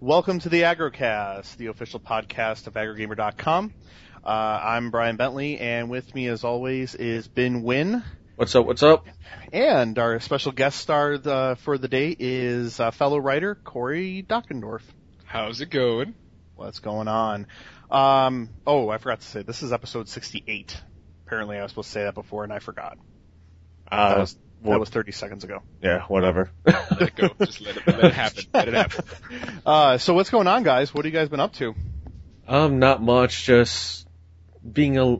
Welcome to the Agrocast, the official podcast of AgroGamer.com. Uh, I'm Brian Bentley, and with me, as always, is Ben Wynn. What's up? What's up? And our special guest star the, for the day is uh, fellow writer Corey Dockendorf. How's it going? What's going on? Um, oh, I forgot to say, this is episode 68. Apparently, I was supposed to say that before, and I forgot. Uh, that was what- that was 30 seconds ago. yeah, whatever. Let it go. Just let it, let it happen. Let it happen. Uh, so what's going on, guys? What have you guys been up to? um, not much. Just being a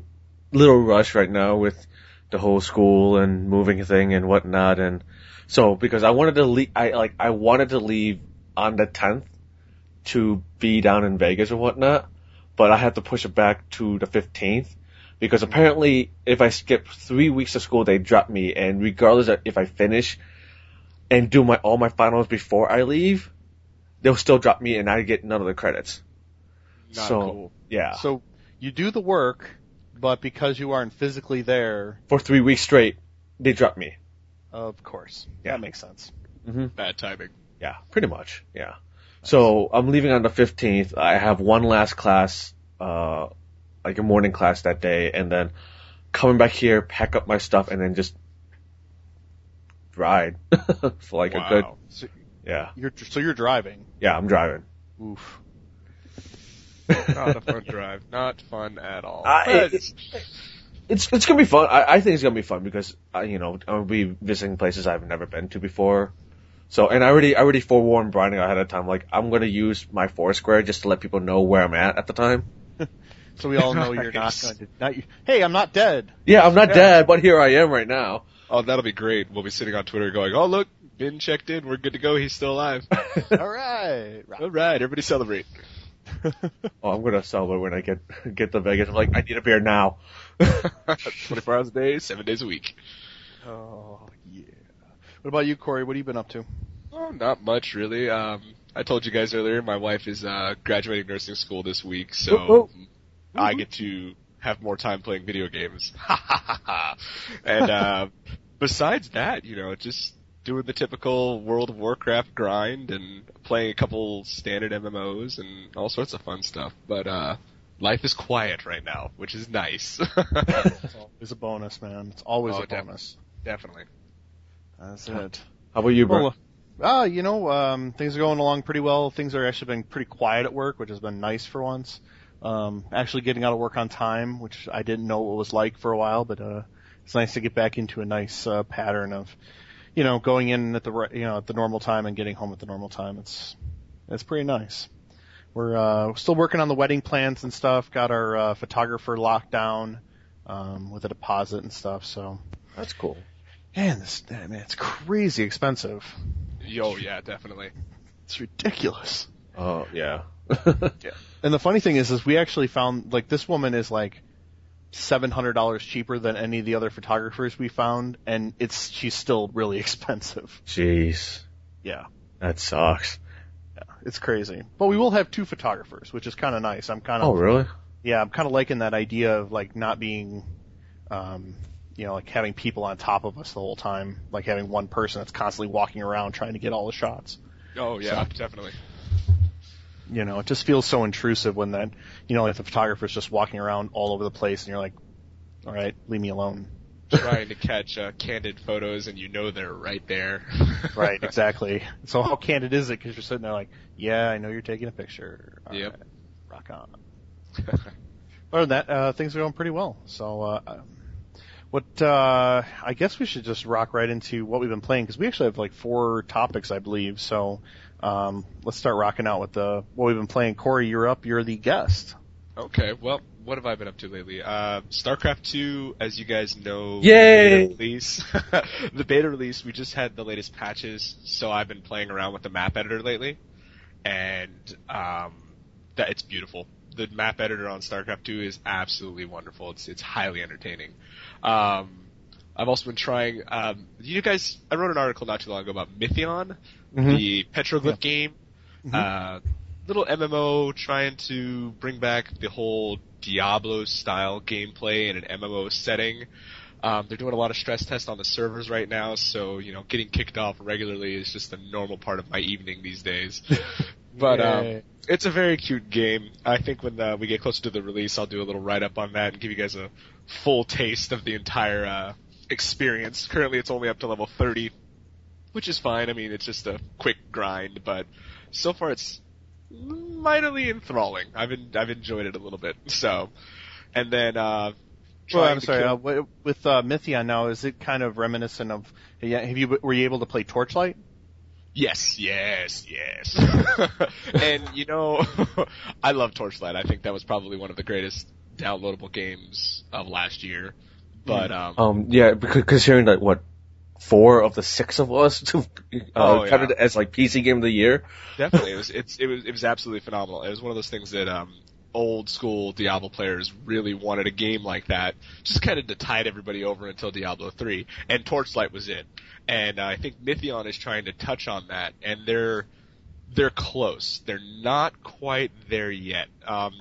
little rushed right now with the whole school and moving thing and whatnot. And so because I wanted to leave, I like I wanted to leave on the 10th to be down in Vegas or whatnot, but I had to push it back to the 15th because apparently if I skip three weeks of school, they drop me, and regardless of if I finish and do my all my finals before I leave, they'll still drop me, and I get none of the credits. Not so cool. yeah, So you do the work, but because you aren't physically there, for three weeks straight, they drop me. of course, Yeah. that makes sense. hmm Bad timing. Yeah, pretty much. Yeah. So I'm leaving on the 15th. I have one last class, uh, like a morning class that day, and then coming back here, pack up my stuff, and then just ride for like wow. a good, So yeah, you're so you're driving. yeah, I'm driving. Oof. Not a fun drive. Not fun at all. Uh, But it- It's it's gonna be fun. I, I think it's gonna be fun because uh, you know I'll be visiting places I've never been to before. So and I already I already forewarned Brian ahead of time. Like I'm gonna use my Foursquare just to let people know where I'm at at the time. So we all know you're not Nice. going to. Not, hey, I'm not dead. Yeah, I'm not Yeah. dead, but here I am right now. oh, that'll be great. We'll be sitting on Twitter going, "Oh, look, Ben checked in. We're good to go. He's still alive." all right. All right, everybody celebrate. Oh, I'm gonna celebrate when I get get to Vegas. I'm like, I need a beer now. 24 hours a day, seven days a week. oh yeah. What about you, Corey? What have you been up to? Oh, not much really. Um, I told you guys earlier, my wife is uh, graduating nursing school this week, so Whoop, whoop. I get to have more time playing video games. and uh, besides that, you know, just doing the typical World of Warcraft grind and playing a couple standard MMOs and all sorts of fun stuff. But uh, life is quiet right now, which is nice. It's always a bonus, man. It's always Oh, a def- bonus. Definitely. That's it. How about you, bro? Well, uh, you know, um, things are going along pretty well. Things are actually been pretty quiet at work, which has been nice for once. Um, actually getting out of work on time, which I didn't know what it was like for a while, but uh, it's nice to get back into a nice uh, pattern of, you know, going in at the ri- you know at the normal time and getting home at the normal time. It's it's pretty nice. We're uh, still working on the wedding plans and stuff. Got our uh, photographer locked down um, with a deposit and stuff. So, That's cool. man, this man, it's crazy expensive. Yo, yeah, definitely. It's ridiculous. Oh yeah. yeah. And the funny thing is, is we actually found like this woman is like seven hundred dollars cheaper than any of the other photographers we found, and it's she's still really expensive. Jeez, Yeah, that sucks. Yeah, it's crazy. But we will have two photographers, which is kind of nice. I'm kind of Oh really? yeah, I'm kind of liking that idea of like not being, um, you know, like having people on top of us the whole time, like having one person that's constantly walking around trying to get all the shots. Oh, yeah, definitely. You know, it just feels so intrusive when that, you know, like the photographer's just walking around all over the place, and you're like, all right, leave me alone. Trying to catch uh, candid photos and you know they're right there. Right, exactly. So how candid is it? Because you're sitting there like, yeah, I know you're taking a picture. All Yep. right, rock on. Other than that, uh, things are going pretty well. So, uh, what, uh, I guess we should just rock right into what we've been playing because we actually have like four topics, I believe. So, um, let's start rocking out with the, what we've been playing. Corey, you're up. You're the guest. Okay, well, what have I been up to lately? Uh, StarCraft 2, as you guys know, Yay! the beta release. the beta release, we just had the latest patches, so I've been playing around with the map editor lately, and um, that it's beautiful. The map editor on StarCraft 2 is absolutely wonderful. It's it's highly entertaining. Um, I've also been trying. Um, you guys, I wrote an article not too long ago about Mytheon, the petroglyph game. Uh, little MMO trying to bring back the whole Diablo style gameplay in an MMO setting. Um, they're doing a lot of stress tests on the servers right now, so you know, getting kicked off regularly is just a normal part of my evening these days. But um, it's a very cute game. I think when uh, we get closer to the release, I'll do a little write up on that and give you guys a full taste of the entire uh, experience. Currently, it's only up to level 30, which is fine. I mean, it's just a quick grind, but so far it's mightily enthralling. I've en- I've enjoyed it a little bit. So, and then uh, Well, I'm sorry. kill- Uh, with uh, Mytheon now, is it kind of reminiscent of? Yeah, have you were you able to play Torchlight? Yes, yes, yes. and you know, I love Torchlight. I think that was probably one of the greatest downloadable games of last year. But um, Um, yeah, because considering that what four of the six of us to uh, Oh, counted yeah. it as like PC game of the year. definitely, it was it's it was it was absolutely phenomenal. It was one of those things that um, old school Diablo players really wanted a game like that, just kind of to tide everybody over until Diablo three, and Torchlight was it. And uh, I think Mytheon is trying to touch on that, and they're they're close. They're not quite there yet. Um,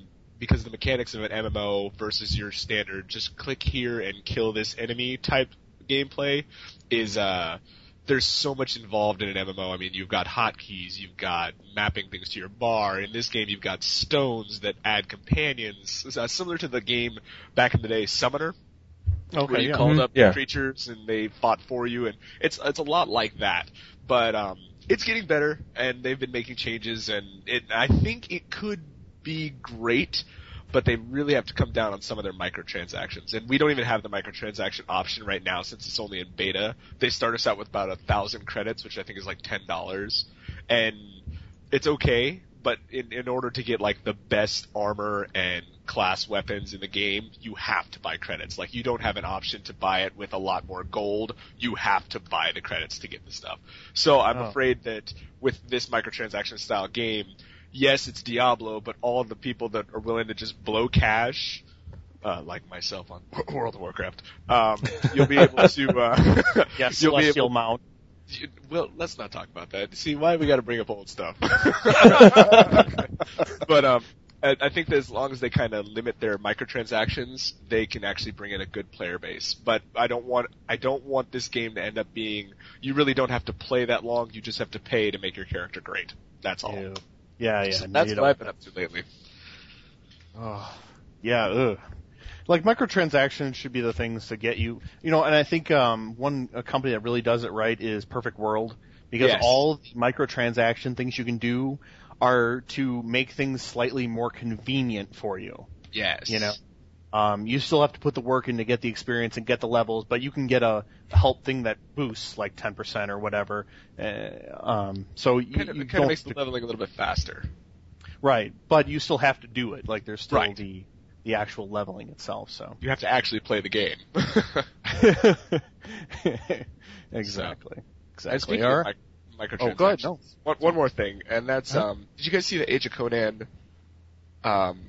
because the mechanics of an MMO versus your standard just click here and kill this enemy type gameplay is uh there's so much involved in an MMO. I mean, you've got hotkeys, you've got mapping things to your bar. In this game, you've got stones that add companions, uh, similar to the game back in the day, Summoner, where you yeah. called Mhm. up Yeah. creatures and they fought for you, and it's it's a lot like that. But um, it's getting better, and they've been making changes, and it I think it could be great. But they really have to come down on some of their microtransactions, and we don't even have the microtransaction option right now since it's only in beta. They start us out with about a thousand credits, which I think is like ten dollars, and it's okay. But in in order to get like the best armor and class weapons in the game, you have to buy credits. Like you don't have an option to buy it with a lot more gold. You have to buy the credits to get the stuff. So I'm Oh. afraid that with this microtransaction style game, yes, it's Diablo, but all the people that are willing to just blow cash, uh, like myself on World of Warcraft, um, you'll be able to, uh, Yes, you'll be able, Mount. you- well, let's not talk about that. See, why we got to bring up old stuff? but um, I, I think that as long as they kind of limit their microtransactions, they can actually bring in a good player base. But I don't want I don't want this game to end up being you really don't have to play that long. You just have to pay to make your character great. That's all. Ew. Yeah, yeah. So no, that's what I've been up to lately. Oh, yeah, ugh. Like microtransactions should be the things to get you, you know, and I think um, one a company that really does it right is Perfect World because Yes. all the microtransaction things you can do are to make things slightly more convenient for you. Yes. You know, um, you still have to put the work in to get the experience and get the levels, but you can get a help thing that boosts like 10% or whatever. Uh, um, so you, Kind of, you it kind of don't makes the leveling a little bit faster. right, but you still have to do it. Like there's still Right. the the actual leveling itself. So. You have to actually play the game. exactly. And Exactly. speaking of mic- microtransactions, Oh, go ahead. No. One, one more thing, and that's Huh? um. Did you guys see the Age of Conan? Um,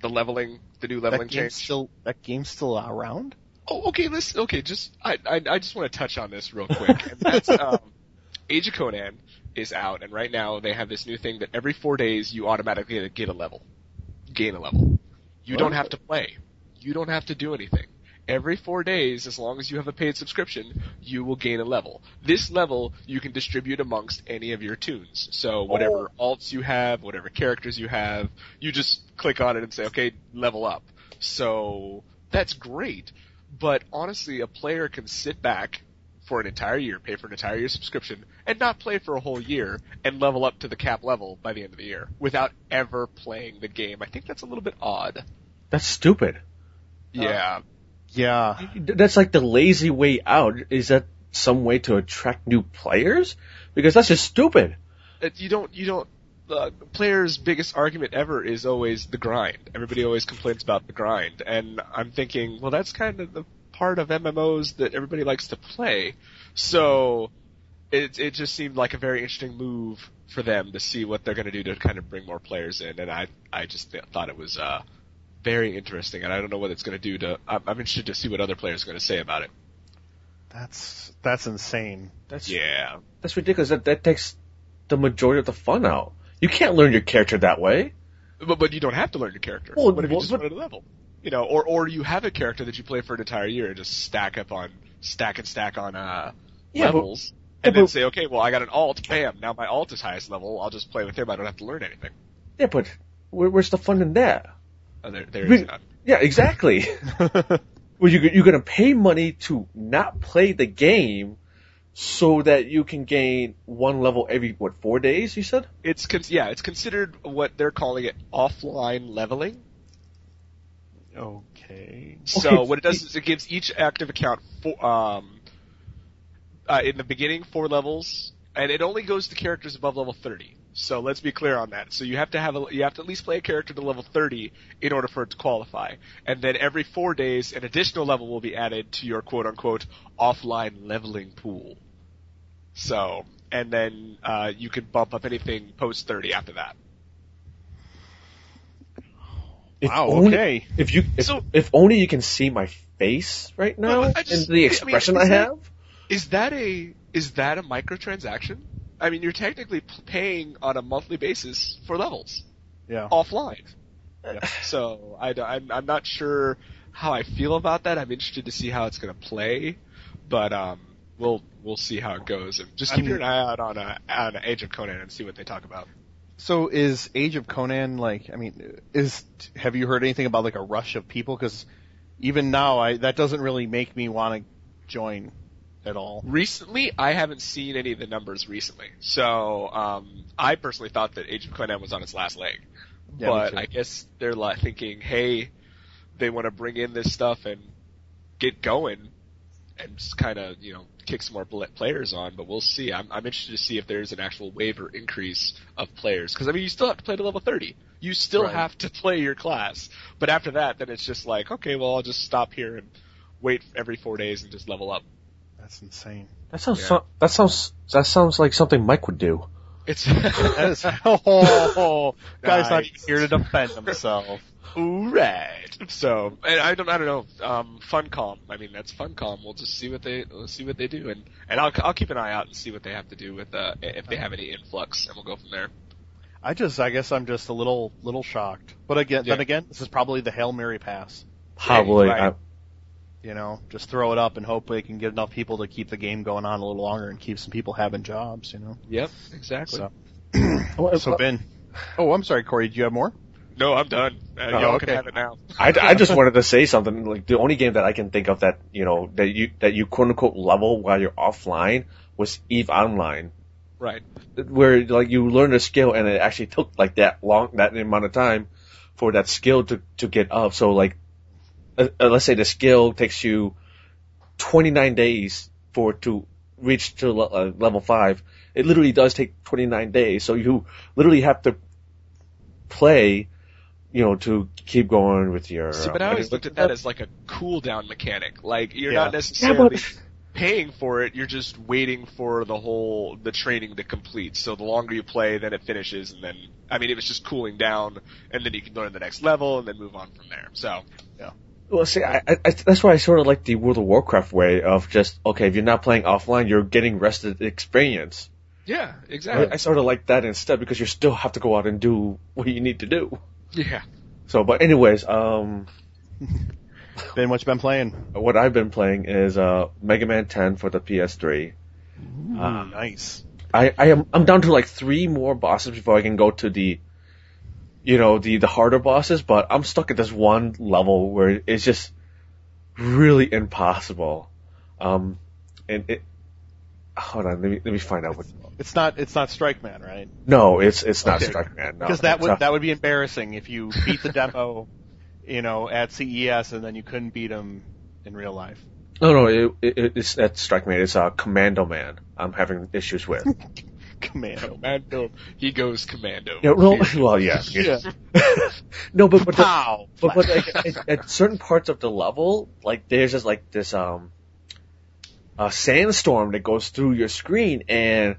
the leveling, the new leveling change. still that game's still around. Oh, okay. Listen. Okay, just I, I I just want to touch on this real quick, and that's um, Age of Conan is out, and right now they have this new thing that every four days you automatically get a level, gain a level. You don't have to play. You don't have to do anything. Every four days, as long as you have a paid subscription, you will gain a level. This level you can distribute amongst any of your toons. So whatever oh. alts you have, whatever characters you have, you just click on it and say, okay, level up. So that's great. But honestly, a player can sit back for an entire year, pay for an entire year subscription, and not play for a whole year and level up to the cap level by the end of the year without ever playing the game. I think that's a little bit odd. That's stupid. Yeah. Yeah. That's like the lazy way out. Is that some way to attract new players? Because that's just stupid. You don't, you don't, the player's biggest argument ever is always the grind. Everybody always complains about the grind. And I'm thinking, well, that's kind of the part of MMOs that everybody likes to play. So, it, it just seemed like a very interesting move for them to see what they're going to do to kind of bring more players in. And I, I just th- thought it was, uh, very interesting. And I don't know what it's going to do to, I'm, I'm interested to see what other players are going to say about it. That's that's insane. That's Yeah. that's ridiculous. That that takes the majority of the fun out. You can't learn your character that way. But, but you don't have to learn your character. Well, what if you well, just but- wanted to level? You know, or or you have a character that you play for an entire year and just stack up on stack and stack on uh Yeah, but- levels. and Yeah, then but- say, okay, well, I got an alt. Bam! Now my alt is highest level. I'll just play with him. I don't have to learn anything. Yeah, but where, where's the fun in that? Oh, there, there Really? is. Yeah, exactly. well, you, you're gonna pay money to not play the game so that you can gain one level every, what, four days, you said? It's con- yeah, it's considered what they're calling it offline leveling. okay. So Okay. what it does is it gives each active account four, um, uh, in the beginning four levels, and it only goes to characters above level 30. So let's be clear on that. So you have to have a, you have to at least play a character to level 30 in order for it to qualify. And then every four days, an additional level will be added to your quote unquote offline leveling pool. So, and then uh, you can bump up anything post 30 after that. If Wow, only- okay. If you, if, So- if only you can see my face right now Well, just- and the I mean, expression I, have. Is that a is that a microtransaction? I mean, you're technically paying on a monthly basis for levels Yeah. offline. So I, am I'm not sure how I feel about that. I'm interested to see how it's going to play, but um, we'll we'll see how it goes. And just I keep mean- your eye out on uh, on Age of Conan and see what they talk about. So is Age of Conan like? I mean, is have you heard anything about like a rush of people? Because even now, I that doesn't really make me want to join at all. Recently, I haven't seen any of the numbers recently, so um, I personally thought that Age of Conan was on its last leg. Yeah, but. I guess they're like thinking, hey, they want to bring in this stuff and get going, and just kind of you know kick some more players on. But we'll see. I'm, I'm interested to see if there's an actual waiver increase of players because I mean you still have to play to level 30. You still Right. have to play your class, but after that, then it's just like okay, well I'll just stop here and wait every four days and just level up. That's insane. That sounds, Yeah. so, that sounds, that sounds like something Mike would do. It's That is, oh, oh guy's not Nice. here to defend himself. right. So and I don't I don't know. Um, Funcom. I mean that's Funcom. We'll just see what they we'll see what they do and and I'll I'll keep an eye out and see what they have to do with uh if they have any influx and we'll go from there. I just, I guess I'm just a little, little shocked. But again, then again, this is probably the hail mary pass. Probably. right. I- You know, just throw it up and hope they can get enough people to keep the game going on a little longer and keep some people having jobs. You know. Yep. Exactly. So, Well, so Ben. Oh, I'm sorry, Corey. Do you have more? No, I'm done. Uh, Oh, y'all okay. can have it now. I, I just wanted to say something. Like the only game that I can think of that you know that you that you quote unquote level while you're offline was Eve Online, Right. where like you learn a skill and it actually took like that long that amount of time for that skill to to get up. So like, uh, uh, let's say the skill takes you 29 days for to reach to uh, level five. It literally does take 29 days. So you literally have to play. You know, to keep going with your. See, uh, but I always looked at that as like a cooldown mechanic. Like you're Yeah. not necessarily but- paying for it. You're just waiting for the whole the training to complete. So the longer you play, then it finishes, and then I mean it was just cooling down, and then you can learn the next level, and then move on from there. So Well, see, I, I, I- that's why I sort of like the World of Warcraft way of just okay, if you're not playing offline, you're getting rested experience. yeah, exactly. I sort of like that instead because you still have to go out and do what you need to do. Yeah. So, but anyways, um, Ben, what you been playing? what I've been playing is uh Mega Man 10 for the PS3. Ah, nice. I, I am I'm down to like three more bosses before I can go to the, you know, the the harder bosses. But I'm stuck at this one level where it's just really impossible. Um, and it. Hold on, let me let me find out what. It's not, it's not Strike Man, right? No, it's it's not Okay. Strike Man. No, Because that would uh, that would be embarrassing if you beat the demo, you know, at CES and then you couldn't beat him in real life. no no it, it, it's that Strike Man. It's uh, Commando Man. I'm having issues with. Commando. Commando. He goes commando. yeah, well, well, yeah. Yeah. no, but but the, But, but like, at, at certain parts of the level, like there's just like this um a sandstorm that goes through your screen, and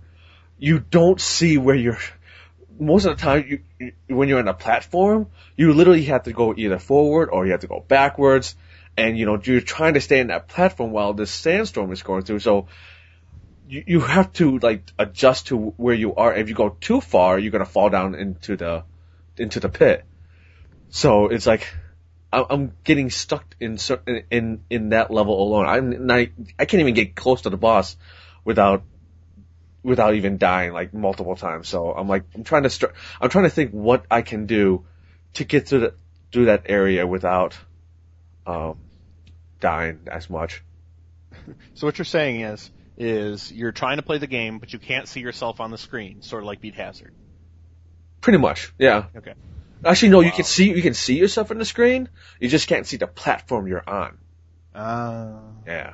you don't see where you're. Most of the time, you, you when you're on a platform, you literally have to go either forward or you have to go backwards, and you know you're trying to stay in that platform while this sandstorm is going through. So you have to like adjust to where you are. If you go too far, you're gonna fall down into the into the pit. So it's like I'm getting stuck in in in that level alone. I'm not, I can't even get close to the boss without without even dying like multiple times. So I'm like, I'm trying to start, I'm trying to think what I can do to get through that, through that area without, um, dying as much. So what you're saying is, is you're trying to play the game, but you can't see yourself on the screen, sort of like Beat Hazard. Pretty much, yeah. Okay. Actually, no, you can see, you can see yourself on the screen. You just can't see the platform you're on. Uh, Yeah.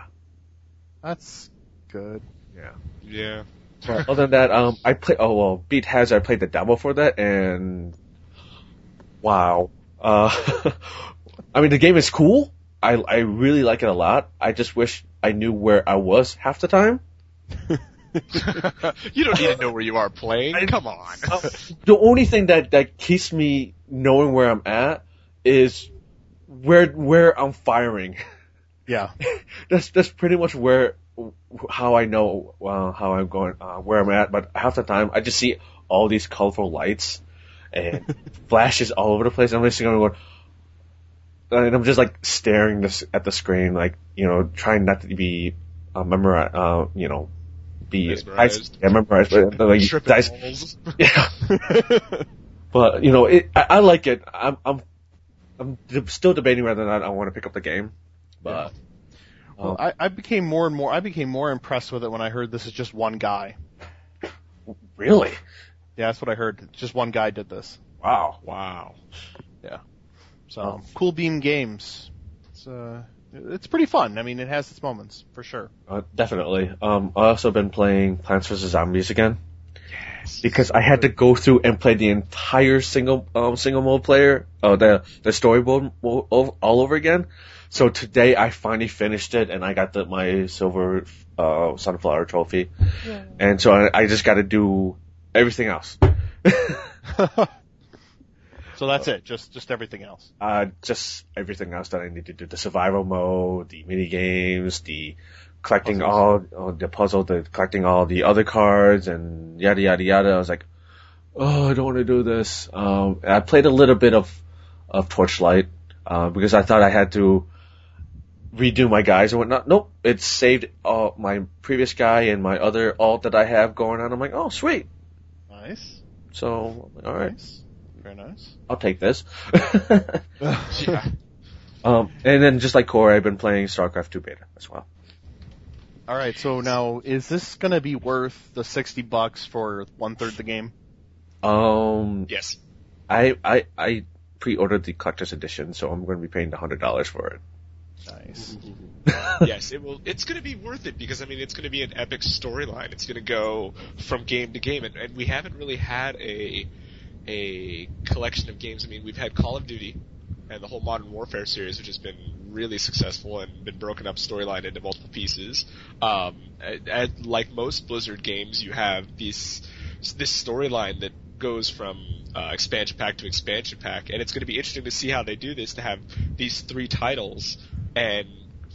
that's good. Yeah. Yeah. But other than that, um, I play. Oh well, Beat Hazard. I played the demo for that, and wow. Uh, I mean, the game is cool. I I really like it a lot. I just wish I knew where I was half the time. you don't need to know where you are playing. I- Come on. The only thing that that keeps me knowing where I'm at is where where I'm firing. Yeah. that's that's pretty much where how I know uh, how I'm going uh, where I'm at. But half the time, I just see all these colorful lights and flashes all over the place. I'm just going, and I'm just like staring this at the screen, like you know, trying not to be uh, memorized, uh, you know, be Mesmerized. I, yeah, memorized, but like dice- yeah. But you know, it, I, I like it. I'm I'm I'm d- still debating whether or not I want to pick up the game. But Well, I, I became more and more. I became more impressed with it when I heard this is just one guy. really, Yeah, that's what I heard. Just one guy did this. wow. Wow. So Oh. Cold Beam Games. It's uh, it's pretty fun. I mean, it has its moments for sure. Uh, definitely. Um, I also been playing Plants vs Zombies again Yes. because I had to go through and play the entire single um single mode player, uh, the the story mode mo- all all over again. So today I finally finished it and I got the my silver uh sunflower trophy, yeah. and so I, I just got to do everything else. so that's it. Just just everything else. Uh, just everything else that I need to do. The survival mode, the mini games, the collecting all, all the puzzle, the collecting all the other cards and yada yada yada. I was like, oh, I don't want to do this. Um, I played a little bit of, of Torchlight, uh, because I thought I had to redo my guys and whatnot. Nope. It saved, uh, my previous guy and my other alt that I have going on. I'm like, oh, sweet. Nice. So, alright, Nice. Very nice. I'll take this. Yeah. Um, and then just like Corey, I've been playing StarCraft 2 beta as well. All right. So now, is this gonna be worth the sixty bucks for one third the game? Um, Yes. I, I, I pre-ordered the collector's edition, so I'm going to be paying the hundred dollars for it. Nice. yes, it will. It's going to be worth it because I mean, it's going to be an epic storyline. It's going to go from game to game, and, and we haven't really had a a collection of games. I mean, we've had Call of Duty and the whole Modern Warfare series, which has been really successful and been broken up storyline into multiple pieces. Um, and, like most Blizzard games, you have these this storyline that goes from uh, expansion pack to expansion pack, and it's going to be interesting to see how they do this to have these three titles and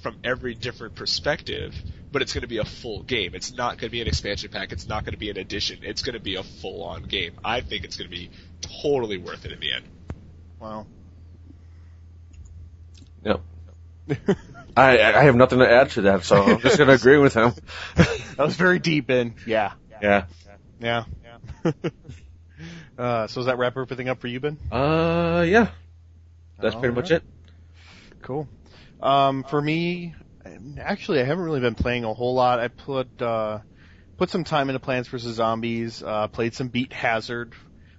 from every different perspective. But it's going to be a full game. It's not going to be an expansion pack. It's not going to be an addition. It's going to be a full-on game. I think it's going to be totally worth it in the end. Wow. Yep. I, I have nothing to add to that, so I'm just going to agree with him. That was very deep in. Yeah. yeah. Yeah. Yeah. uh, so does that wrap everything up for you, Ben? Uh, yeah. That's pretty much it. Cool. Um, for me, actually, I haven't really been playing a whole lot. I put uh, put some time into Plants vs Zombies. Uh, played some Beat Hazard,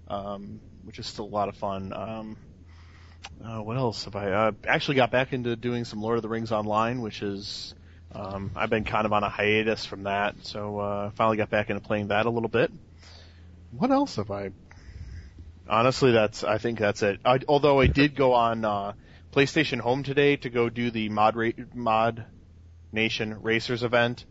um, which is still a lot of fun. Um, uh, what else have I? Uh, actually, got back into doing some Lord of the Rings online, which is um, I've been kind of on a hiatus from that. So uh, finally got back into playing that a little bit. What else have I? Honestly, that's I think that's it. I, although I did go on. Uh, PlayStation Home today to go do the Mod Ra- Mod Nation Racers event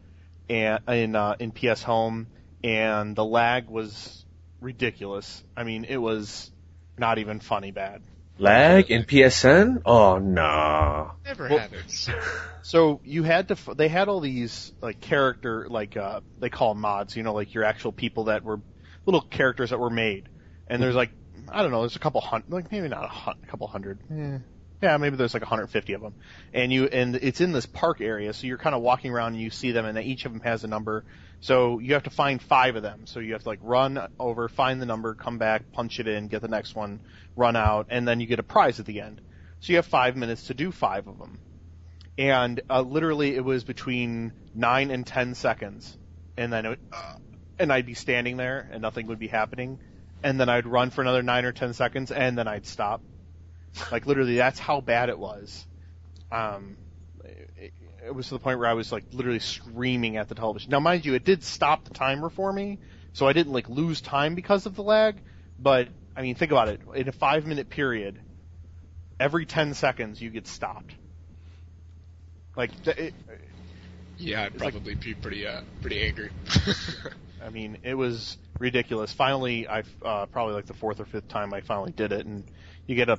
and in uh, in PS Home, and the lag was ridiculous. I mean, it was not even funny bad. Lag in PSN? Oh, no. Never Well- had it. So you had to. f- They had all these like character like uh they call 'em mods. You know, like your actual people that were little characters that were made. And there's like I don't know. There's a couple hundred, like maybe not a, hun- a couple hundred. Eh, Yeah, maybe there's like 150 of them, and you and it's in this park area, so you're kind of walking around and you see them, and each of them has a number. So you have to find five of them. So you have to like run over, find the number, come back, punch it in, get the next one, run out, and then you get a prize at the end. So you have five minutes to do five of them, and uh, literally it was between nine and ten seconds, and then it, uh, and I'd be standing there and nothing would be happening, and then I'd run for another nine or ten seconds, and then I'd stop like literally, that's how bad it was. Um, it, it was to the point where I was like literally screaming at the television. Now, mind you, it did stop the timer for me, so I didn't like lose time because of the lag. But I mean, think about it. In a five minute period, every ten seconds you get stopped. Like, it, yeah, I'd probably like, be pretty uh, pretty angry. I mean, it was ridiculous. Finally, I uh, probably like the fourth or fifth time I finally did it, and you get a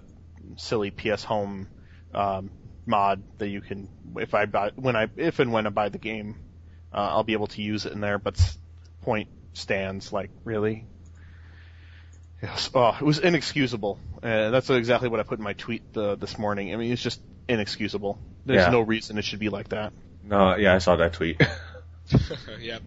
silly PS Home um, mod that you can, if I buy, when I, if and when I buy the game, uh, I'll be able to use it in there. But point stands, like really, yes, oh, it was inexcusable. Uh, that's exactly what I put in my tweet the, this morning. I mean, it's just inexcusable. There's yeah. no reason it should be like that. No, yeah, I saw that tweet. yeah,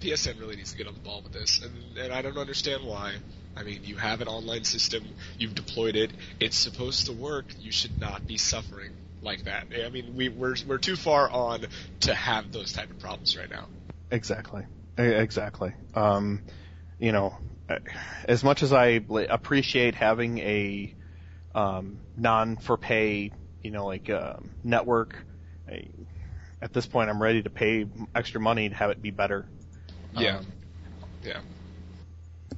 PSN really needs to get on the ball with this, and, and I don't understand why. I mean, you have an online system, you've deployed it, it's supposed to work. You should not be suffering like that. I mean, we, we're we're too far on to have those type of problems right now. Exactly, exactly. Um, you know, as much as I appreciate having a um, non for pay, you know, like uh, network, at this point, I'm ready to pay extra money to have it be better. Yeah, um, yeah.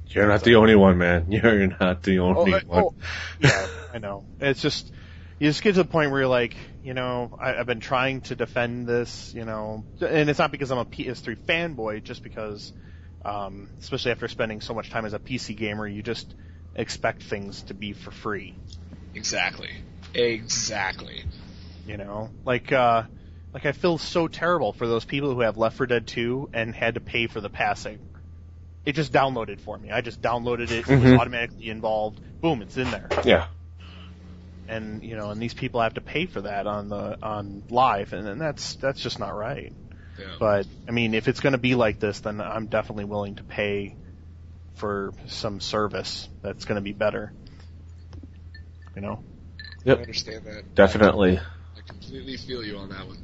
You're not the only one, man. You're not the only oh, one. Oh, yeah, I know. It's just you just get to the point where you're like, you know, I, I've been trying to defend this, you know, and it's not because I'm a PS3 fanboy, just because, um, especially after spending so much time as a PC gamer, you just expect things to be for free. Exactly. Exactly. You know, like, uh, like I feel so terrible for those people who have Left 4 Dead 2 and had to pay for the passing it just downloaded for me. I just downloaded it. It mm-hmm. was automatically involved. Boom, it's in there. Yeah. And you know, and these people have to pay for that on the on live, and, and that's that's just not right. Yeah. But I mean, if it's going to be like this, then I'm definitely willing to pay for some service that's going to be better. You know. Yep. I understand that. Definitely. I completely feel you on that one.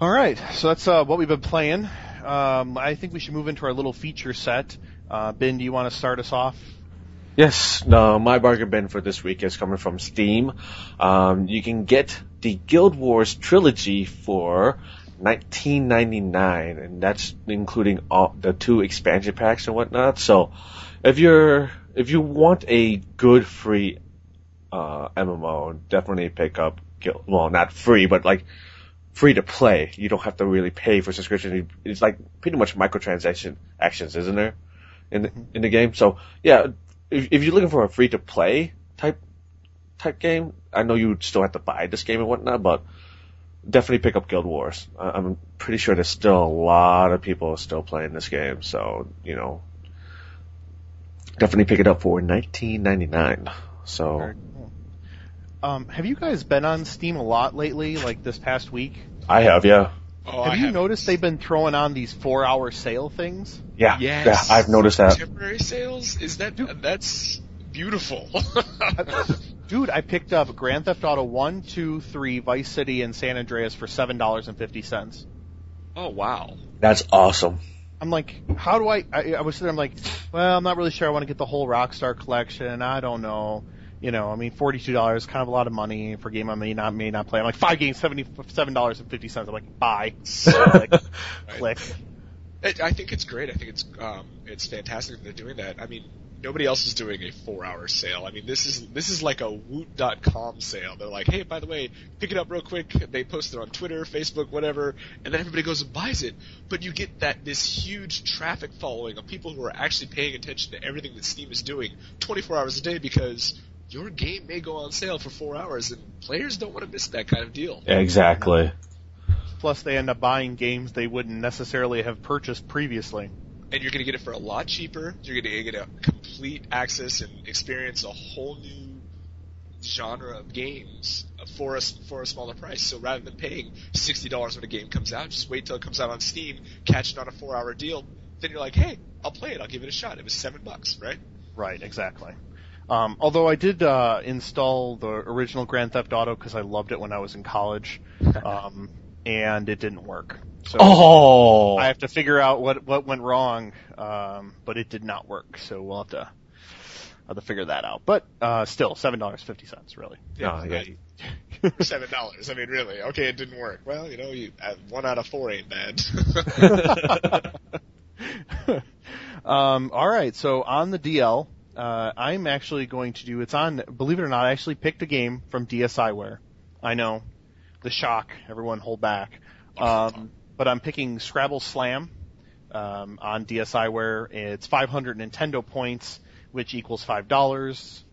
All right, so that's uh, what we've been playing um, I think we should move into our little feature set. Uh, ben, do you want to start us off? Yes, no, my bargain bin for this week is coming from Steam. Um, you can get the Guild Wars trilogy for 19.99, and that's including all the two expansion packs and whatnot. So, if you're if you want a good free uh, MMO, definitely pick up Guild. Well, not free, but like free to play. You don't have to really pay for subscription. It's like pretty much microtransaction actions, isn't there? In the, mm-hmm. in the game. So yeah, if, if you're looking for a free to play type type game, I know you still have to buy this game and whatnot, but definitely pick up Guild Wars. I'm pretty sure there's still a lot of people still playing this game, so you know, definitely pick it up for 19.99. So. Um, have you guys been on Steam a lot lately, like this past week? I have, yeah. Oh, have I you have noticed they've been throwing on these four-hour sale things? Yeah, yes. yeah, I've noticed that. Temporary sales is that Dude. that's beautiful. Dude, I picked up Grand Theft Auto 1, 2, 3, Vice City, and San Andreas for seven dollars and fifty cents. Oh wow, that's awesome. I'm like, how do I, I? I was sitting there, I'm like, well, I'm not really sure. I want to get the whole Rockstar collection. I don't know you know, I mean, forty-two dollars, kind of a lot of money for a game I may not may not play. I'm like five games, seventy-seven dollars and fifty cents. I'm like, buy, click, click. I think it's great. I think it's um, it's fantastic that they're doing that. I mean, nobody else is doing a four-hour sale. I mean, this is this is like a Woot.com sale. They're like, hey, by the way, pick it up real quick. They post it on Twitter, Facebook, whatever, and then everybody goes and buys it. But you get that this huge traffic following of people who are actually paying attention to everything that Steam is doing 24 hours a day because your game may go on sale for four hours, and players don't want to miss that kind of deal. Exactly. Plus, they end up buying games they wouldn't necessarily have purchased previously. And you're going to get it for a lot cheaper. You're going to get a complete access and experience a whole new genre of games for a for a smaller price. So rather than paying sixty dollars when a game comes out, just wait till it comes out on Steam, catch it on a four hour deal. Then you're like, hey, I'll play it. I'll give it a shot. It was seven bucks, right? Right, exactly. Um, although I did uh, install the original Grand Theft Auto because I loved it when I was in college, um, and it didn't work. So Oh, I have to figure out what what went wrong, um, but it did not work. So we'll have to have to figure that out. But uh, still, seven dollars fifty cents, really. Oh, yeah. right. Seven dollars. I mean, really? Okay, it didn't work. Well, you know, you uh, one out of four ain't bad. um, all right, so on the DL, uh, I'm actually going to do. It's on. Believe it or not, I actually picked a game from DSiWare. I know, the shock. Everyone hold back. Um, but I'm picking Scrabble Slam um, on DSiWare. It's 500 Nintendo points, which equals five dollars.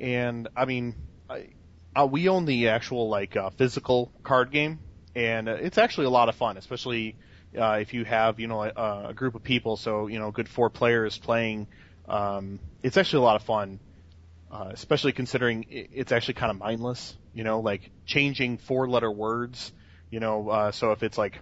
And I mean, I, uh, we own the actual like uh, physical card game, and uh, it's actually a lot of fun, especially uh, if you have you know a, a group of people. So you know, good four players playing. Um, it's actually a lot of fun, uh, especially considering it's actually kind of mindless. You know, like changing four-letter words. You know, uh, so if it's like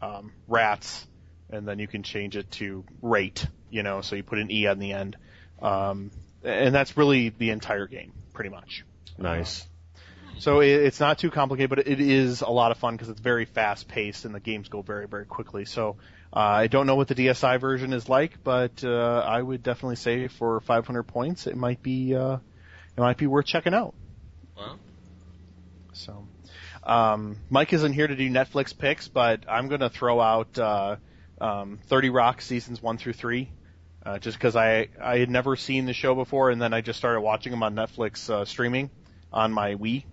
um, rats, and then you can change it to rate. You know, so you put an e on the end, um, and that's really the entire game, pretty much. nice. So it, it's not too complicated, but it is a lot of fun because it's very fast paced and the games go very, very quickly. So uh, I don't know what the DSi version is like, but uh, I would definitely say for 500 points, it might be uh, it might be worth checking out. well, So um, Mike isn't here to do Netflix picks, but I'm going to throw out uh, um, 30 Rock seasons one through three. Uh, just because I I had never seen the show before, and then I just started watching them on Netflix uh, streaming on my Wii,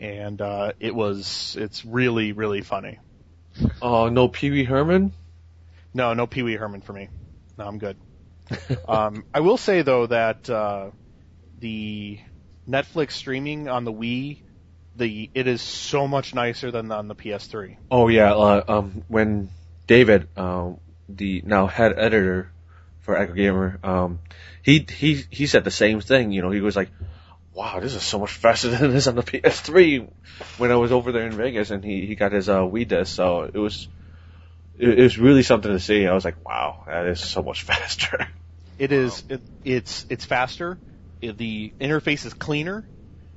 and uh, it was it's really really funny. Oh, no Pee Wee Herman. No, no Pee Wee Herman for me. No, I'm good. um, I will say though that uh, the Netflix streaming on the Wii, the it is so much nicer than on the PS3. Oh yeah, uh, um, when David, um, the now head editor for Echo Gamer, um, he he he said the same thing. You know, he was like, "Wow, this is so much faster than this on the PS3." When I was over there in Vegas, and he he got his uh, Wii disc, so it was it, it was really something to see. I was like, "Wow, that is so much faster." It is it, it's it's faster. It- the interface is cleaner.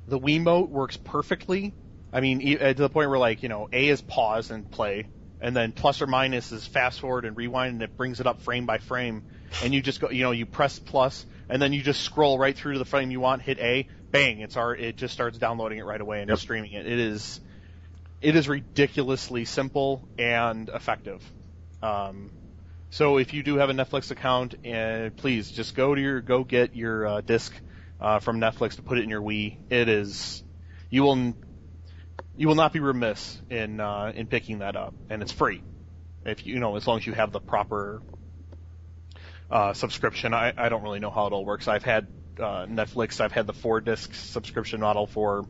The Wiimote works perfectly. I mean, e- uh, to the point where like you know, A is pause and play, and then plus or minus is fast forward and rewind, and it brings it up frame by frame. And you just go, you know, you press plus, and then you just scroll right through to the frame you want, hit A, bang, it's our, it just starts downloading it right away and Yep. streaming it. It is, it is ridiculously simple and effective. Um, so if you do have a Netflix account, uh, please just go to your go get your uh, disc uh, from Netflix to put it in your Wii. It is you will you will not be remiss in uh, in picking that up, and it's free. If you, you know as long as you have the proper uh, subscription. I, I don't really know how it all works. I've had uh, Netflix. I've had the four disc subscription model for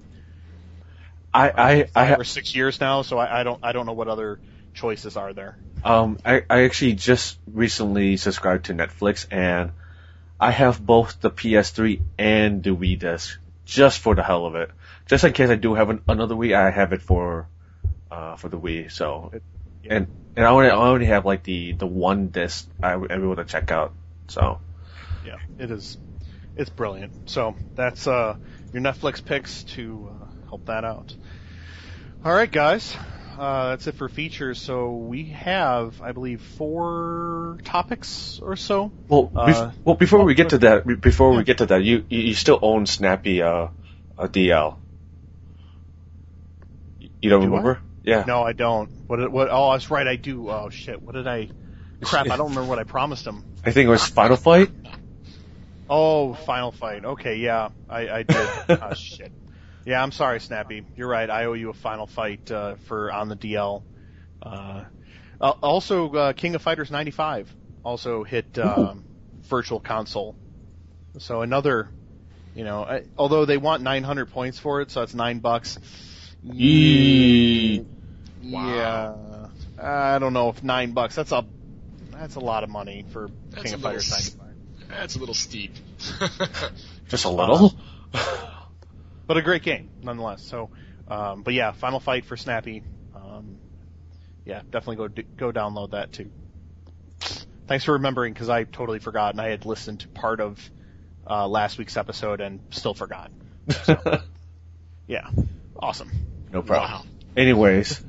I I I five ha- or six years now, so I, I don't I don't know what other choices are there. Um, I, I actually just recently subscribed to Netflix and I have both the PS3 and the Wii disc just for the hell of it. Just in case I do have an, another Wii, I have it for, uh, for the Wii. So, It- yeah. and, and I only, I only have like the, the one disc I, I'm able to check out. So, Yeah, it is. It's brilliant. So that's uh, your Netflix picks to uh, help that out. All right, guys. Uh, that's it for features. So we have, I believe, four topics or so. well, Uh, bef- well, before we get to that, before Yeah. we get to that, you, you, still own Snappy, uh, a DL. You don't Do I? remember? Yeah. No, I don't. What? What? Oh, that's right. I do. Oh shit. What did I? Crap. I don't remember what I promised him. I think it was Final Fight. Oh, Final Fight. Okay, yeah, I, I did. oh, shit. Yeah, I'm sorry, Snappy. You're right. I owe you a Final Fight uh, for on the DL. Uh, uh, also, uh, King of Fighters 95 also hit um, Virtual Console. So another, you know, I, although they want 900 points for it, so that's nine bucks. Yee. Yeah, I don't know if nine bucks. That's a that's a lot of money for That's King of Fighters 95. That's a little steep. Just a little. but a great game nonetheless. So, um, but yeah, Final Fight for Snappy. Um, yeah, definitely go go download that too. Thanks for remembering because I totally forgot and I had listened to part of uh, last week's episode and still forgot. Yeah, awesome. no problem. Wow. Anyways,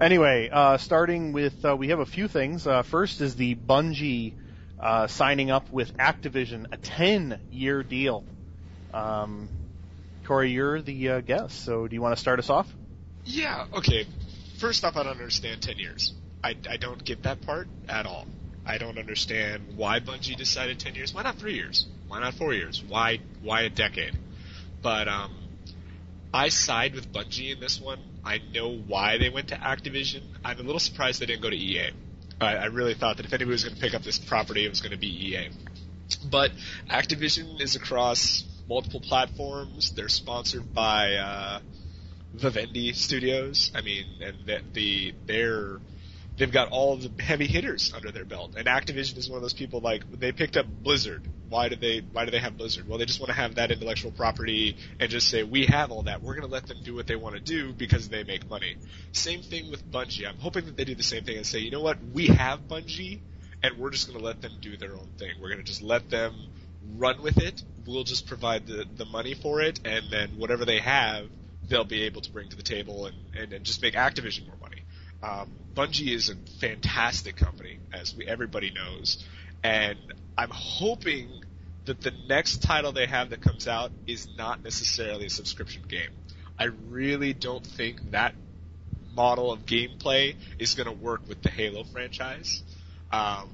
anyway, uh, starting with uh, we have a few things. Uh, first is the Bungie uh, signing up with Activision, a 10-year deal. Um, Corey, you're the uh, guest, so do you want to start us off? Yeah, okay. First off, I don't understand 10 years. I, I don't get that part at all. I don't understand why Bungie decided 10 years. Why not 3 years? Why not 4 years? Why why a decade? But um I side with Bungie in this one. I know why they went to Activision. I'm a little surprised they didn't go to EA. I, I really thought that if anybody was going to pick up this property, it was going to be EA. But Activision is across multiple platforms. They're sponsored by uh, Vivendi Studios. I mean, and the, the they're they've got all the heavy hitters under their belt. And Activision is one of those people like they picked up Blizzard. Why do they why do they have Blizzard? Well, they just want to have that intellectual property and just say we have all that. We're going to let them do what they want to do because they make money. Same thing with Bungie. I'm hoping that they do the same thing and say, you know what, we have Bungie, and we're just going to let them do their own thing. We're going to just let them run with it. We'll just provide the the money for it, and then whatever they have, they'll be able to bring to the table and and, and just make Activision more money. Um, Bungie is a fantastic company, as we, everybody knows, and I'm hoping that the next title they have that comes out is not necessarily a subscription game. I really don't think that model of gameplay is going to work with the Halo franchise. Um,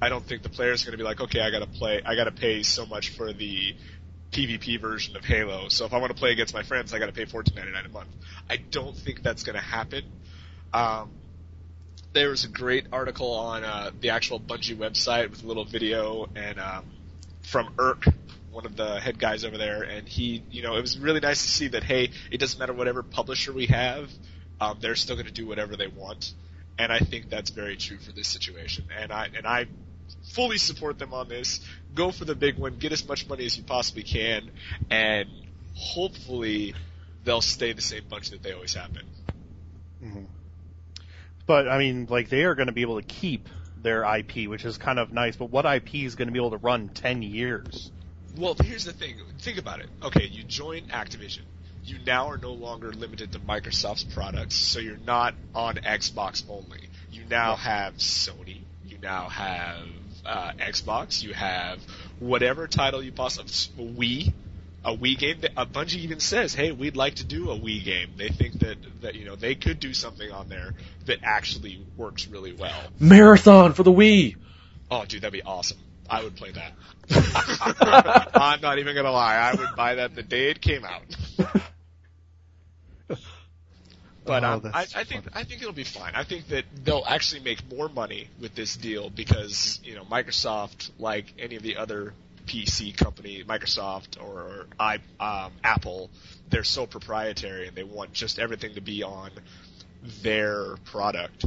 I don't think the player's going to be like, okay, I got to play, I got to pay so much for the PvP version of Halo. So if I want to play against my friends, I got to pay $14.99 a month. I don't think that's going to happen. Um, there was a great article on uh, the actual Bungie website with a little video and um, from Irk, one of the head guys over there, and he, you know, it was really nice to see that hey, it doesn't matter whatever publisher we have, um, they're still going to do whatever they want, and I think that's very true for this situation, and I and I fully support them on this. Go for the big one, get as much money as you possibly can, and hopefully they'll stay the same bunch that they always have been. Mm-hmm. But I mean, like they are going to be able to keep their IP, which is kind of nice. But what IP is going to be able to run ten years? Well, here's the thing. Think about it. Okay, you join Activision. You now are no longer limited to Microsoft's products, so you're not on Xbox only. You now have Sony. You now have uh, Xbox. You have whatever title you possibly Wii. A Wii game. A Bungie even says, "Hey, we'd like to do a Wii game." They think that that you know they could do something on there that actually works really well. marathon for the Wii. Oh, dude, that'd be awesome. I would play that. I'm not even gonna lie. I would buy that the day it came out. But Oh, um, I, I think. I think it'll be fine. I think that they'll actually make more money with this deal because you know Microsoft, like any of the other PC company, Microsoft or, I, um, Apple, they're so proprietary and they want just everything to be on their product.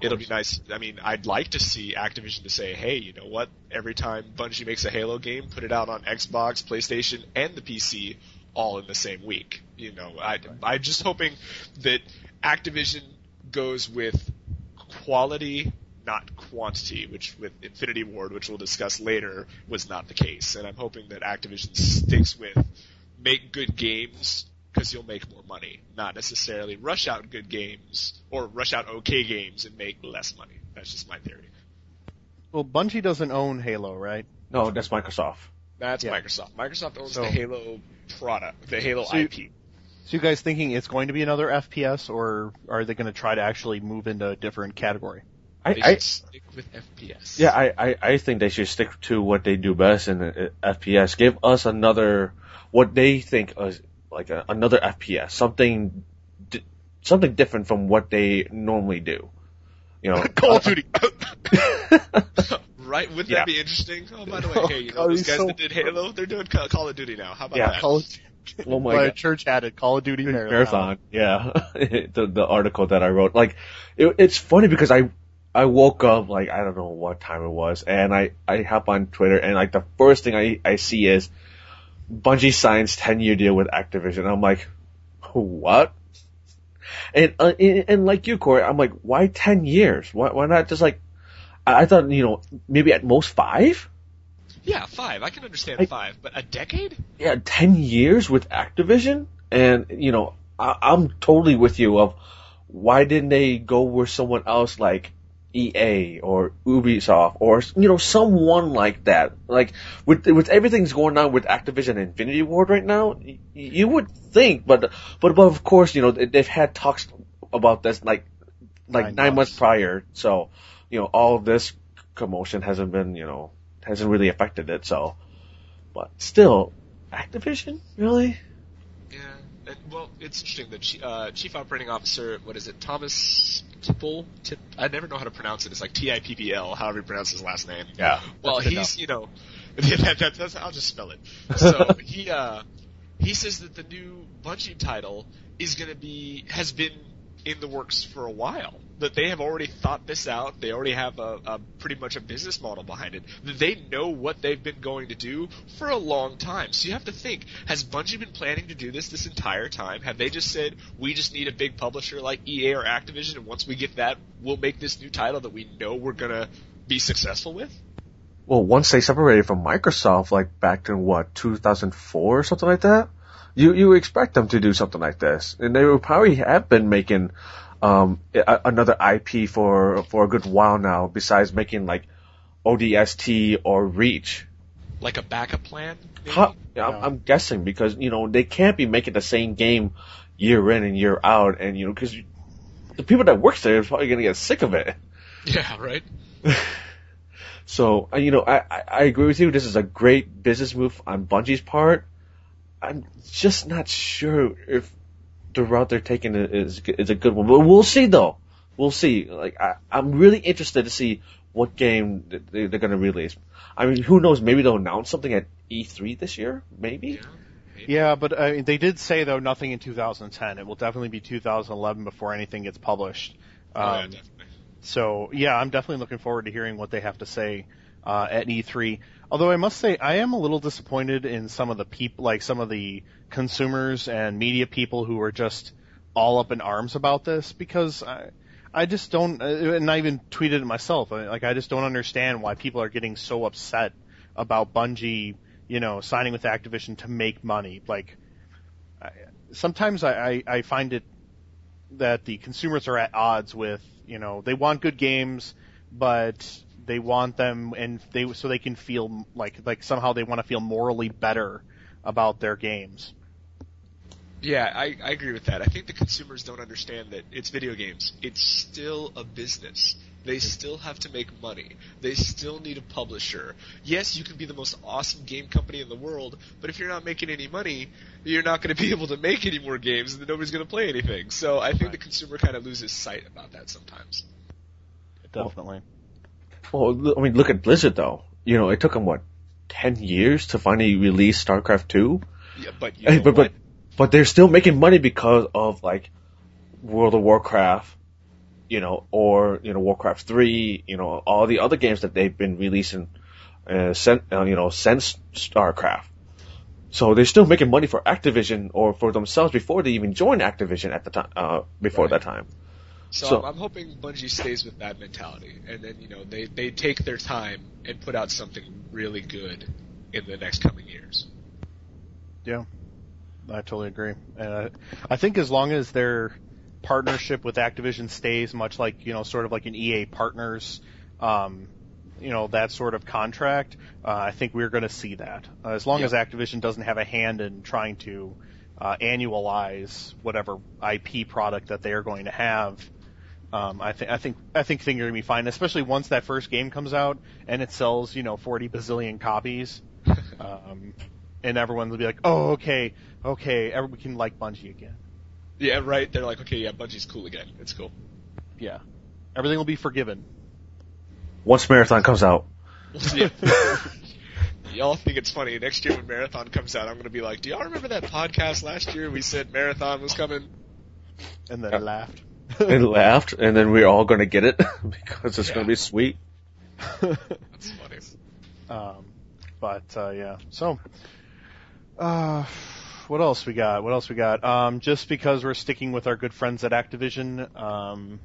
It'll be nice. I mean, I'd like to see Activision to say, "Hey, you know what? Every time Bungie makes a Halo game, put it out on Xbox, PlayStation, and the PC all in the same week." You know, I I'm just hoping that Activision goes with quality, not quantity, which with Infinity Ward, which we'll discuss later, was not the case. And I'm hoping that Activision sticks with make good games because you'll make more money, not necessarily rush out good games or rush out okay games and make less money. That's just my theory. Well, Bungie doesn't own Halo, right? No, that's Microsoft. That's Yeah. Microsoft. Microsoft owns So- the Halo product, the Halo So you- IP. So you guys thinking it's going to be another FPS, or are they going to try to actually move into a different category? I, They I stick with FPS. yeah, I, I, I think they should stick to what they do best in uh, FPS. Give us another what they think is like a, another FPS, something di- something different from what they normally do. You know, Call of Duty. right? Wouldn't Yeah. that be interesting? Oh, by the way, Oh, hey, you know God, those guys so- that did Halo, they're doing Call Call of Duty now. How about Yeah, that? Call of, Oh my my God. church had it. Call of Duty Marathon. marathon. Yeah, the the article that I wrote. Like, it, it's funny because I I woke up like I don't know what time it was, and I I hop on Twitter, and like the first thing I I see is Bungie signs 10 year deal with Activision. I'm like, what? And, uh, and, and like you, Corey, I'm like, why 10 years? Why, why not just like, I, I thought, you know, maybe at most five? Yeah, five. I can understand I- five, but a decade? Yeah, 10 years with Activision? And, you know, I, I'm totally with you of why didn't they go with someone else like EA or Ubisoft or, you know, someone like that? Like, with, with everything's going on with Activision and Infinity Ward right now, y- you would think, but, but, but of course, you know, they- they've had talks about this like, like Nine nine, months. months. prior, so, you know, all this commotion hasn't been, you know, hasn't really affected it, so, but still, Activision? Really? Well, it's interesting. The uh, chief operating officer, what is it, Thomas Tippl? Tip, I never know how to pronounce it. It's like T-I-P-P-L, however you pronounce his last name. Yeah. Well, he's, you know, that, that, that's, I'll just spell it. So he, uh, he says that the new Bungie title is going to be has been in the works for a while. That they have already thought this out. They already have a, a pretty much a business model behind it. They know what they've been going to do for a long time. So you have to think: Has Bungie been planning to do this this entire time? Have they just said we just need a big publisher like EA or Activision, and once we get that, we'll make this new title that we know we're gonna be successful with? Well, once they separated from Microsoft, like back in what, 2004 or something like that, you, you expect them to do something like this. And they probably have been making, um, a, another IP for, for a good while now, besides making like ODST or Reach. Like a backup plan? maybe? How, yeah, I'm, Yeah. I'm guessing because, you know, they can't be making the same game year in and year out and, you know, cause the people that work there is probably gonna get sick of it. Yeah, right. So, uh, you know, I, I, I agree with you. This is a great business move on Bungie's part. I'm just not sure if the route they're taking is is a good one, but we'll see though. We'll see. Like, I, I'm really interested to see what game they, they're going to release. I mean, who knows? Maybe they'll announce something at E3 this year. Maybe. Yeah, but uh, they did say though nothing in 2010. It will definitely be 2011 before anything gets published. Oh, yeah, Um, definitely. So yeah, I'm definitely looking forward to hearing what they have to say uh, at E3. Although I must say, I am a little disappointed in some of the people, like some of the consumers and media people who are just all up in arms about this because I, I just don't, uh, and I even tweeted it myself. Like I just don't understand why people are getting so upset about Bungie, you know, signing with Activision to make money. Like I, sometimes I, I, I find it that the consumers are at odds with, you know, they want good games, but they want them and they so they can feel like like somehow they want to feel morally better about their games. Yeah, I, I agree with that. I think the consumers don't understand that it's video games. It's still a business. They still have to make money. They still need a publisher. Yes, you can be the most awesome game company in the world, but if you're not making any money, you're not going to be able to make any more games, and nobody's going to play anything. So I think the consumer kind of loses sight about that sometimes. Definitely. Well, l- I mean, look at Blizzard though. You know, it took them what, 10 years to finally release StarCraft 2? Yeah, but you know but, but, but they're still making money because of like World of Warcraft, you know, or, you know, Warcraft 3, you know, all the other games that they've been releasing, uh, sen- uh, you know, since StarCraft. So they're still making money for Activision or for themselves before they even joined Activision at the time, uh, before Right. that time. So, So- I'm, I'm hoping Bungie stays with that mentality, and then you know they they take their time and put out something really good in the next coming years. Yeah, I totally agree. And I, I think as long as their partnership with Activision stays much like you know, sort of like an EA partners, um, you know, that sort of contract, uh, I think we're going to see that. Uh, as long Yeah. as Activision doesn't have a hand in trying to uh, annualize whatever IP product that they are going to have. Um, I think I think I think things are gonna be fine, especially once that first game comes out and it sells, you know, 40 bazillion copies. Um, and everyone will be like, "Oh, okay, okay, every- we can like Bungie again." Yeah, right. They're like, okay, yeah, Bungie's cool again. It's cool. Yeah, everything will be forgiven. Once Marathon comes out, Yeah. Y'all think it's funny. Next year when Marathon comes out, I'm gonna be like, do y'all remember that podcast last year we said Marathon was coming? And then Yeah. laughed. and laughed, and then we're all gonna get it because it's Yeah. gonna be sweet. That's funny. um, but uh, yeah, so Uh, what else we got? What else we got? Um, just because we're sticking with our good friends at Activision, um,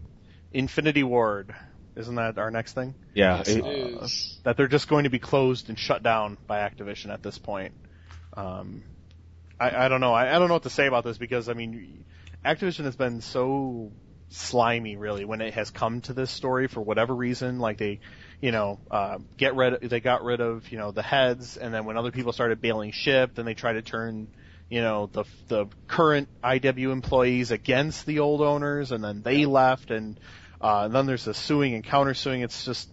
Infinity Ward, isn't that our next thing? Yeah, Yes, it- it is. That they're just going to be closed and shut down by Activision at this point. Um, I, I don't know. I, I don't know what to say about this because I mean, Activision has been so slimy really when it has come to this story for whatever reason. Like they, you know, uh, get rid. They got rid of you know the heads, and then when other people started bailing ship, then they tried to turn you know the the current IW employees against the old owners, and then they left, and uh, then there's the suing and countersuing. It's just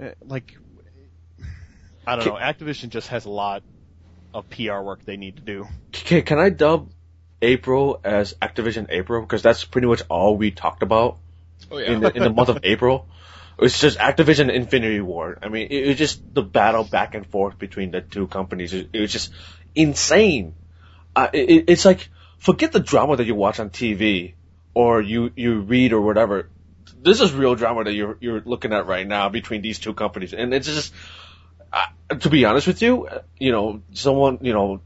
eh, like I don't know. Activision just has a lot of PR work they need to do. can, can I dub April as Activision April? Because that's pretty much all we talked about Oh yeah. in the, in the month of April. It's just Activision Infinity Ward. I mean, it, was just the battle back and forth between the two companies. It, it was just insane. Uh, it, it- it's like forget the drama that you watch on TV or you you read or whatever. This is real drama that you're you're looking at right now between these two companies, and it's just. Uh, to be honest with you, uh, you know, someone, you know,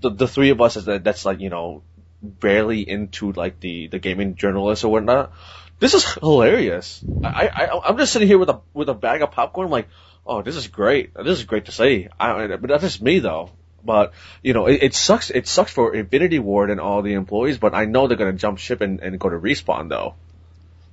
the the three of us is that that's like you know barely into like the the gaming journalists or whatnot. This is hilarious. I, I I'm just sitting here with a with a bag of popcorn, I'm like, oh, this is great. This is great to see. I, but that's just me though. But you know, it, it sucks. It sucks for Infinity Ward and all the employees. But I know they're gonna jump ship and, and go to respawn though.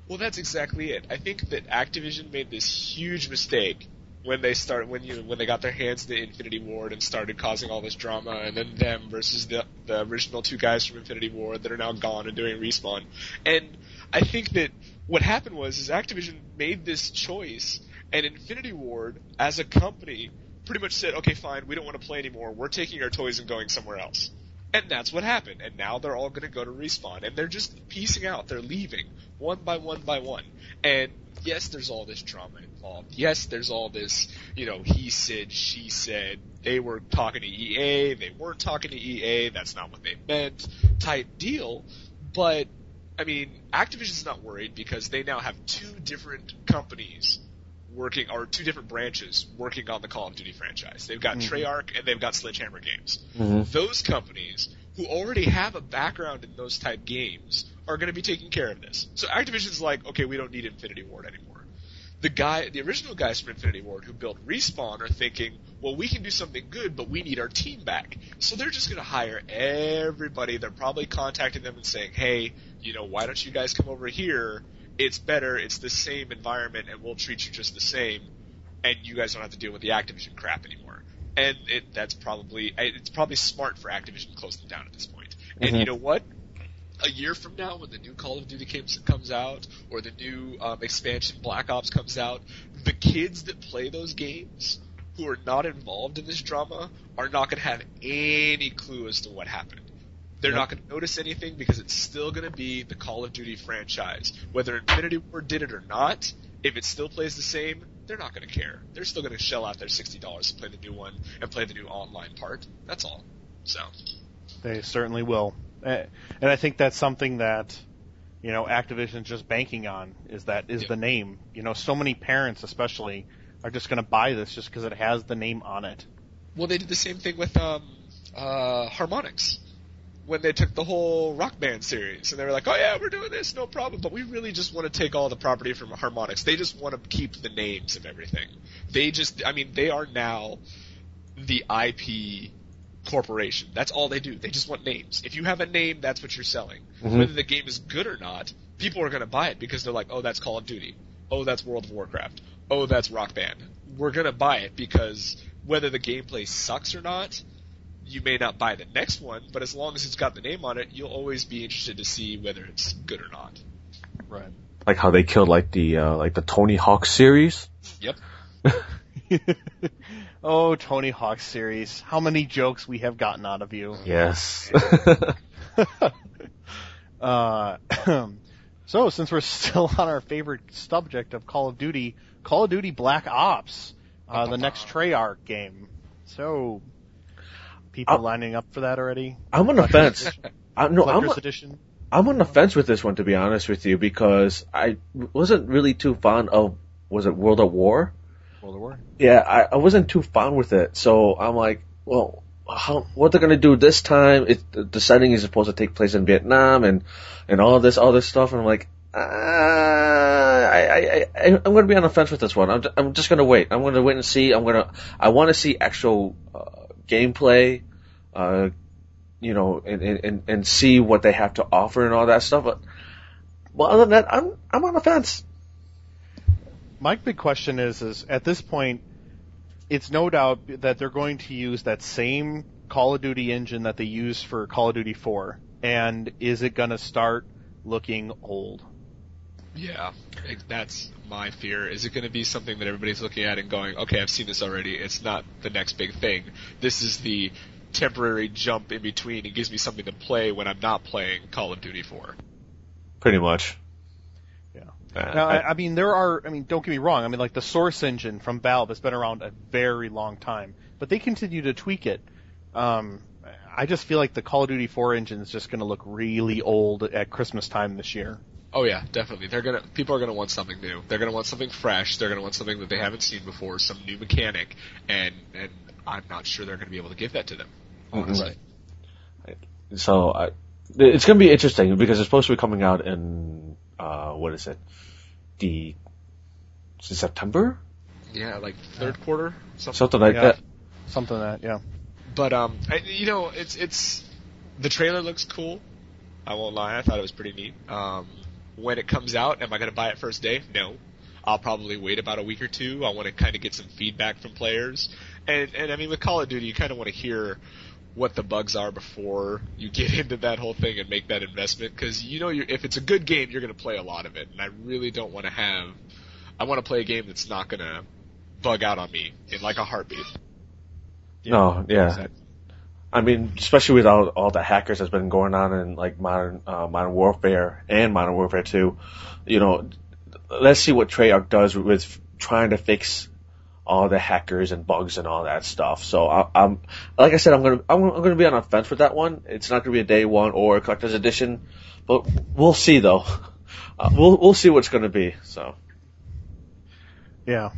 Well, that's exactly it. I think that Activision made this huge mistake when they start when you when they got their hands to Infinity Ward and started causing all this drama, and then them versus the the original two guys from Infinity Ward that are now gone and doing respawn. And I think that what happened was is Activision made this choice, and Infinity Ward as a company pretty much said, okay, fine, we don't want to play anymore. We're taking our toys and going somewhere else. And that's what happened. And now they're all going to go to respawn, and they're just piecing out. They're leaving one by one by one. And yes, there's all this drama involved. Yes, there's all this, you know, he said, she said. They were talking to EA. They weren't talking to EA. That's not what they meant. Type deal. But I mean, Activision's not worried because they now have two different companies working, or two different branches working on the Call of Duty franchise. They've got Mhm. Treyarch and they've got Sledgehammer Games Mm-hmm. those companies who already have a background in those type games are going to be taking care of this. So Activision's like, okay, we don't need Infinity Ward anymore. The guy, the original guys from Infinity Ward who built Respawn are thinking, well, we can do something good, but we need our team back. So they're just going to hire everybody. They're probably contacting them and saying, hey, you know, why don't you guys come over here? It's better. It's the same environment, and we'll treat you just the same. And you guys don't have to deal with the Activision crap anymore and it, that's probably it's probably smart for Activision to close them down at this point. And Mhm. you know what? A year from now, when the new Call of Duty comes comes out, or the new um, expansion Black Ops comes out, the kids that play those games who are not involved in this drama are not going to have any clue as to what happened. They're Yep. not going to notice anything because it's still going to be the Call of Duty franchise. Whether Infinity Ward did it or not, if it still plays the same, they're not going to care. They're still going to shell out their sixty dollars to play the new one and play the new online part. That's all. So They certainly will. Eh, And I think that's something that, you know, Activision's just banking on is that is Yeah. the name. You know, so many parents especially are just going to buy this just because it has the name on it. Well, they did the same thing with um, uh, Harmonix when they took the whole Rock Band series, and they were like, "Oh yeah, we're doing this, no problem." But we really just want to take all the property from Harmonix. They just want to keep the names of everything. They just, I mean, they are now the IP corporation. That's all they do. They just want names. If you have a name, that's what you're selling. Mhm. Whether the game is good or not, people are going to buy it because they're like, "Oh, that's Call of Duty. Oh, that's World of Warcraft. Oh, that's Rock Band." We're going to buy it because whether the gameplay sucks or not, you may not buy the next one, but as long as it's got the name on it, you'll always be interested to see whether it's good or not. Right. Like how they killed like the uh, like the Tony Hawk series. Yep. oh, Tony Hawk series. How many jokes we have gotten out of you. Yes. Uh, so since we're still on our favorite subject of Call of Duty, Call of Duty Black Ops, uh, the next Treyarch game. So, people Uh, lining up for that already? I'm on the fence. edition? I, no, I'm edition? I'm on the fence with this one to be honest with you because I wasn't really too fond of was it World at War? World of War? Yeah, I, I wasn't too fond with it. So I'm like, well, how what they're gonna do this time. It, the setting is supposed to take place in Vietnam and and all this other stuff. And I'm like, uh, I, I, I I'm gonna be on the fence with this one. I'm I'm just gonna wait. I'm gonna wait and see. I'm gonna I want to see actual uh, gameplay, uh, you know, and, and and see what they have to offer and all that stuff. But well, other than that, I'm I'm on the fence. My big question is, is at this point, it's no doubt that they're going to use that same Call of Duty engine that they used for Call of Duty 4. And is it going to start looking old? Yeah, that's my fear. Is it going to be something that everybody's looking at and going, okay, I've seen this already. It's not the next big thing. This is the temporary jump in between. It gives me something to play when I'm not playing Call of Duty 4. Pretty much. Yeah. Uh, now, I, I, mean, there are. I mean, don't get me wrong. I mean, like the Source engine from Valve has been around a very long time, but they continue to tweak it. Um, I just feel like the Call of Duty 4 engine is just going to look really old at Christmas time this year. Oh yeah, definitely. They're gonna people are gonna want something new. They're gonna want something fresh. They're gonna want something that they haven't seen before, some new mechanic, and and I'm not sure they're gonna be able to give that to them. Honestly. Mm-hmm. So I, it's gonna be interesting because it's supposed to be coming out in uh, what is it? The September? Yeah, like third yeah. quarter, something, something like yeah. that. Something like that, yeah. But um, I, you know, it's it's the trailer looks cool. I won't lie, I thought it was pretty neat. Um, when it comes out, am I going to buy it first day? No. I'll probably wait about a week or two. I want to kind of get some feedback from players, and and I mean with Call of Duty, you kind of want to hear what the bugs are before you get into that whole thing and make that investment because you know if it's a good game you're going to play a lot of it and I really don't want to have I want to play a game that's not going to bug out on me in like a heartbeat. Yeah, no, yeah. Exactly. I mean, especially with all, all the hackers that's been going on in like modern uh, modern warfare and modern warfare 2, you know, let's see what Treyarch does with trying to fix all the hackers and bugs and all that stuff. So I, am like I said, I'm gonna I'm, I'm, gonna be on a fence with that one. It's not gonna be a day one or a collector's edition, but we'll see though. Uh, we'll we'll see what's gonna be. So yeah,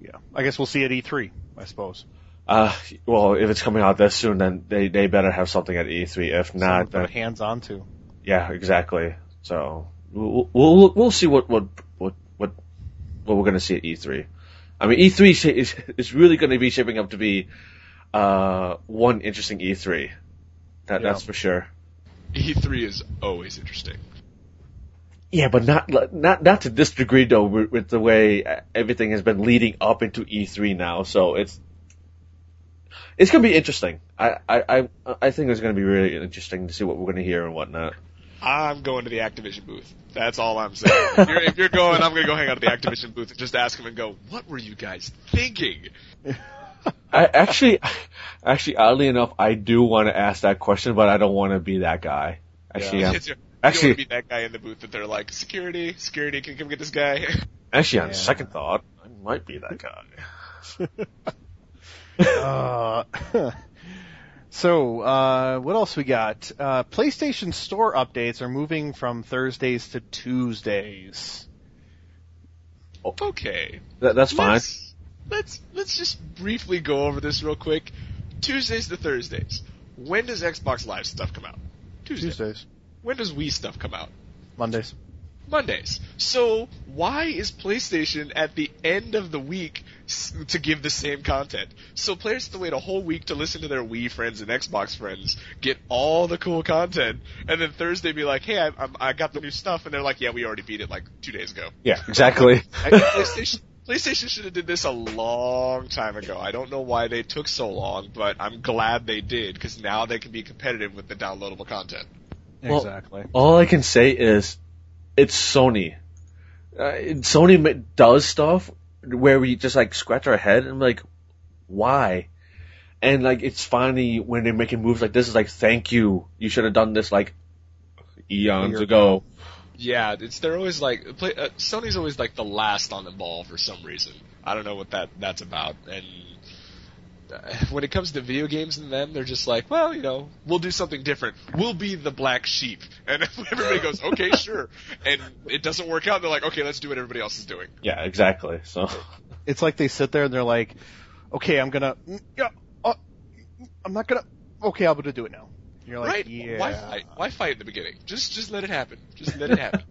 yeah. I guess we'll see at E3. I suppose. Uh, well, if it's coming out this soon, then they they better have something at E3. If not, then hands on to. Yeah, exactly. So we'll we'll we'll see what what what what what we're gonna see at E3. I mean, E3 is, is really going to be shaping up to be uh, one interesting E3. That, yeah. That's for sure. E3 is always interesting. Yeah, but not not not to this degree though. With, with the way everything has been leading up into E3 now, so it's it's gonna be interesting. I I I, I think it's gonna be really interesting to see what we're gonna hear and whatnot. I'm going to the Activision booth. That's all I'm saying. if, you're, if you're going, I'm going to go hang out at the Activision booth and just ask them and go, "What were you guys thinking?" I actually, actually, oddly enough, I do want to ask that question, but I don't want to be that guy. Actually, yeah. you actually, be that guy in the booth that they're like, "Security, security, can you come get this guy?" Actually, on yeah. second thought, I might be that guy. uh, So, uh, what else we got? Uh, PlayStation Store updates are moving from Thursdays to Tuesdays. Okay, that, that's fine. Let's, let's let's just briefly go over this real quick. Tuesdays to Thursdays. When does Xbox Live stuff come out? Tuesdays. Tuesdays. When does Wii stuff come out? Mondays. Mondays. So why is PlayStation at the end of the week to give the same content? So players have to wait a whole week to listen to their Wii friends and Xbox friends get all the cool content, and then Thursday be like, "Hey, I, I got the new stuff," and they're like, "Yeah, we already beat it like two days ago." Yeah, exactly. PlayStation. PlayStation should have did this a long time ago. I don't know why they took so long, but I'm glad they did because now they can be competitive with the downloadable content. Well, exactly. All I can say is it's Sony. Uh, Sony does stuff where we just like scratch our head and like, why? And like it's funny when they're making moves like this. Is like, thank you. You should have done this like eons ago. Yeah, it's they're always like play, uh, Sony's always like the last on the ball for some reason. I don't know what that that's about. And when it comes to video games and them, they're just like, well, you know, we'll do something different. We'll be the black sheep. And everybody goes, okay, sure. And it doesn't work out. They're like, okay, let's do what everybody else is doing. Yeah, exactly. So it's like they sit there and they're like, okay, I'm gonna, yeah, uh, I'm not gonna. Okay, I'm gonna do it now. You're like, right? yeah. Why fight? Why fight in the beginning? Just just let it happen. Just let it happen.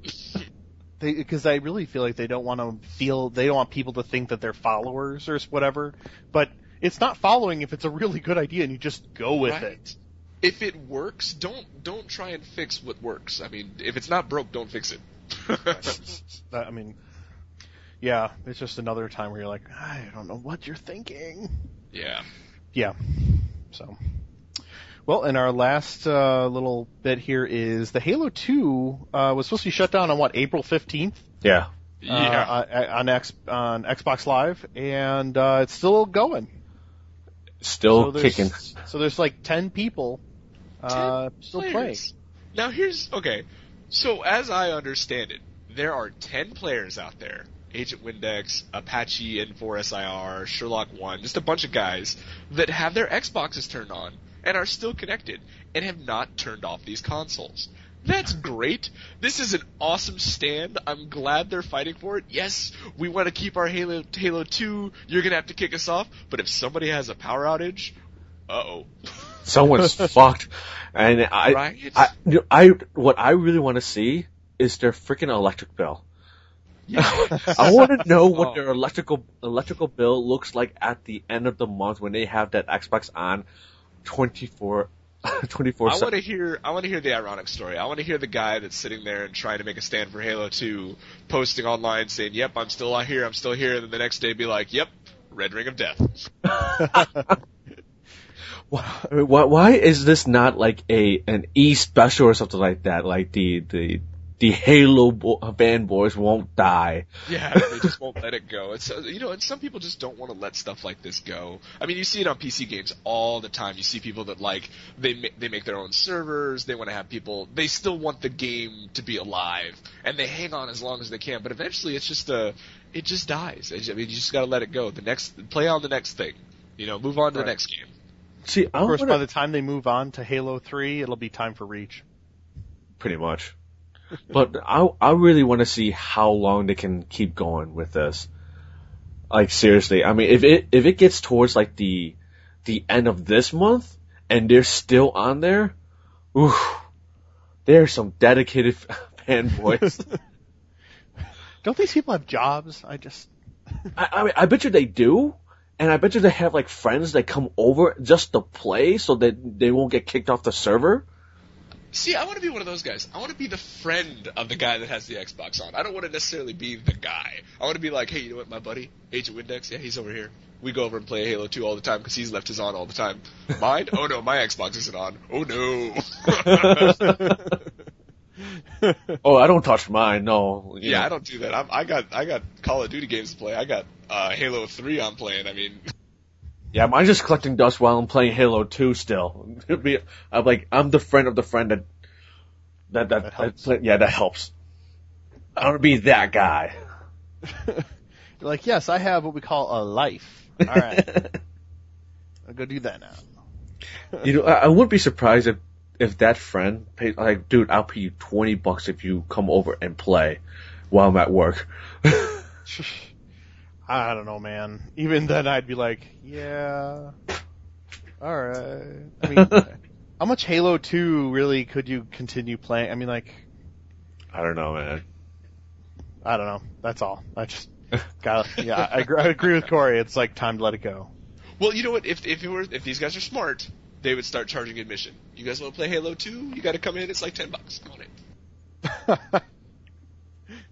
because I really feel like they don't want to feel they don't want people to think that they're followers or whatever. But it's not following if it's a really good idea and you just go with Right. it. if it works, don't don't try and fix what works. I mean, if it's not broke, don't fix it. That- I mean, yeah, it's just another time where you're like, I don't know what you're thinking. yeah. Yeah. So, well, and our last uh, little bit here is the Halo 2 uh, was supposed to be shut down on what April 15th Yeah. Yeah. uh, on X on Xbox Live, and uh, it's still going. Still there's- kicking. So there's like ten people uh, still playing. Now here's okay. So as I understand it, there are ten players out there. Agent Windex, Apache N4SIR, Sherlock One, just a bunch of guys that have their Xboxes turned on and are still connected and have not turned off these consoles. That's great. This is an awesome stand. I'm glad they're fighting for it. Yes, we want to keep our Halo Halo 2. You're gonna have to kick us off. But if somebody has a power outage, uh oh. Someone's fucked. And I, Right? I, I, what I really want to see is their freaking electric bill. I want to know what Oh. their electrical electrical bill looks like at the end of the month when they have that Xbox on 24 24 I want to hear. I want to hear the ironic story. I want to hear the guy that's sitting there and trying to make a stand for Halo 2, posting online saying, "Yep, I'm still out here. I'm still here," and then the next day be like, "Yep, Red Ring of Death." Why, why, why is this not like a an E special or something like that? Like the the the Halo bo- fanboys won't die. Yeah, they just won't let it go. It's uh, you know, and some people just don't want to let stuff like this go. I mean, you see it on PC games all the time. You see people that like they ma- they make their own servers. They want to have people. They still want the game to be alive, and they hang on as long as they can. But eventually, it's just a it just dies. I mean, you just got to let it go. The next play on the next thing. You know, move on to Right. the next game. See, I Of course, wanna, by the time they move on to Halo 3, it'll be time for Reach. pretty much. But I I really want to see how long they can keep going with this. Like seriously, I mean, if it if it gets towards like the the end of this month and they're still on there, oof, there's some dedicated fanboys. Don't these people have jobs? I just I, I mean, I bet you they do, and I bet you they have like friends that come over just to play so that they won't get kicked off the server. See, I want to be one of those guys. I want to be the friend of the guy that has the Xbox on. I don't want to necessarily be the guy. I want to be like, hey, you know what, my buddy, Agent Windex, yeah, he's over here. We go over and play Halo 2 all the time because he's left his on all the time. Mine? Oh no, my Xbox isn't on. Oh no. Oh, I don't touch mine. No. yeah, know. I don't do that. I'm, I got I got Call of Duty games to play. I got uh, Halo 3 I'm playing. I mean, Yeah, mine's just collecting dust while I'm playing Halo 2 still. I'm like, I'm the friend of the friend that, that, that, That helps. that- yeah, that helps. I want to be that guy. You're like, yes, I have what we call a life. All right, I'll go do that now. You know, I, I wouldn't be surprised if, if that friend paid, like, dude, I'll pay you 20 bucks if you come over and play while I'm at work. I don't know, man. Even then, I'd be like, yeah, all right. I mean, how much Halo 2 really could you continue playing? I mean, like, I don't know, man. I don't know. That's all. I just got. Yeah, I agree, I agree with Corey. It's like time to let it go. well, you know what? If if it were if these guys are smart, they would start charging admission. You guys want to play Halo 2? You got to come in. It's like 10 bucks. Come on in.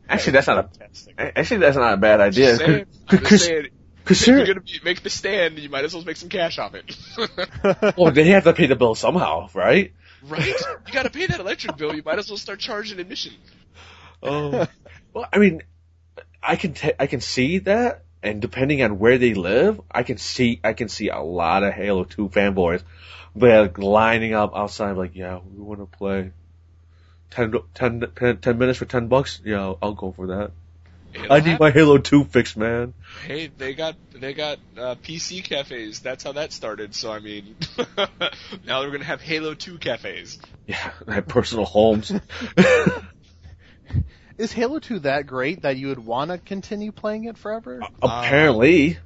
Actually, that's not a, actually, that's not a bad idea. Saying. Cause, saying. cause If you're gonna be, make the stand, you might as well make some cash off it. well, they have to pay the bill somehow, right? right? You gotta pay that electric bill, you might as well start charging admission. Oh. Um, well, I mean, I can ta- I can see that, and depending on where they live, I can see I can see a lot of Halo Two fanboys, they're lining up outside, like, yeah, we want to play. 10, 10, 10, 10 minutes for 10 bucks? Yeah, I'll, I'll go for that. It'll I need happen. my Halo 2 fixed, man. Hey, they got they got uh, PC cafes. That's how that started. So I mean, now they're gonna have Halo 2 cafes. Yeah, I have personal homes. Is Halo 2 that great that you would want to continue playing it forever? Apparently.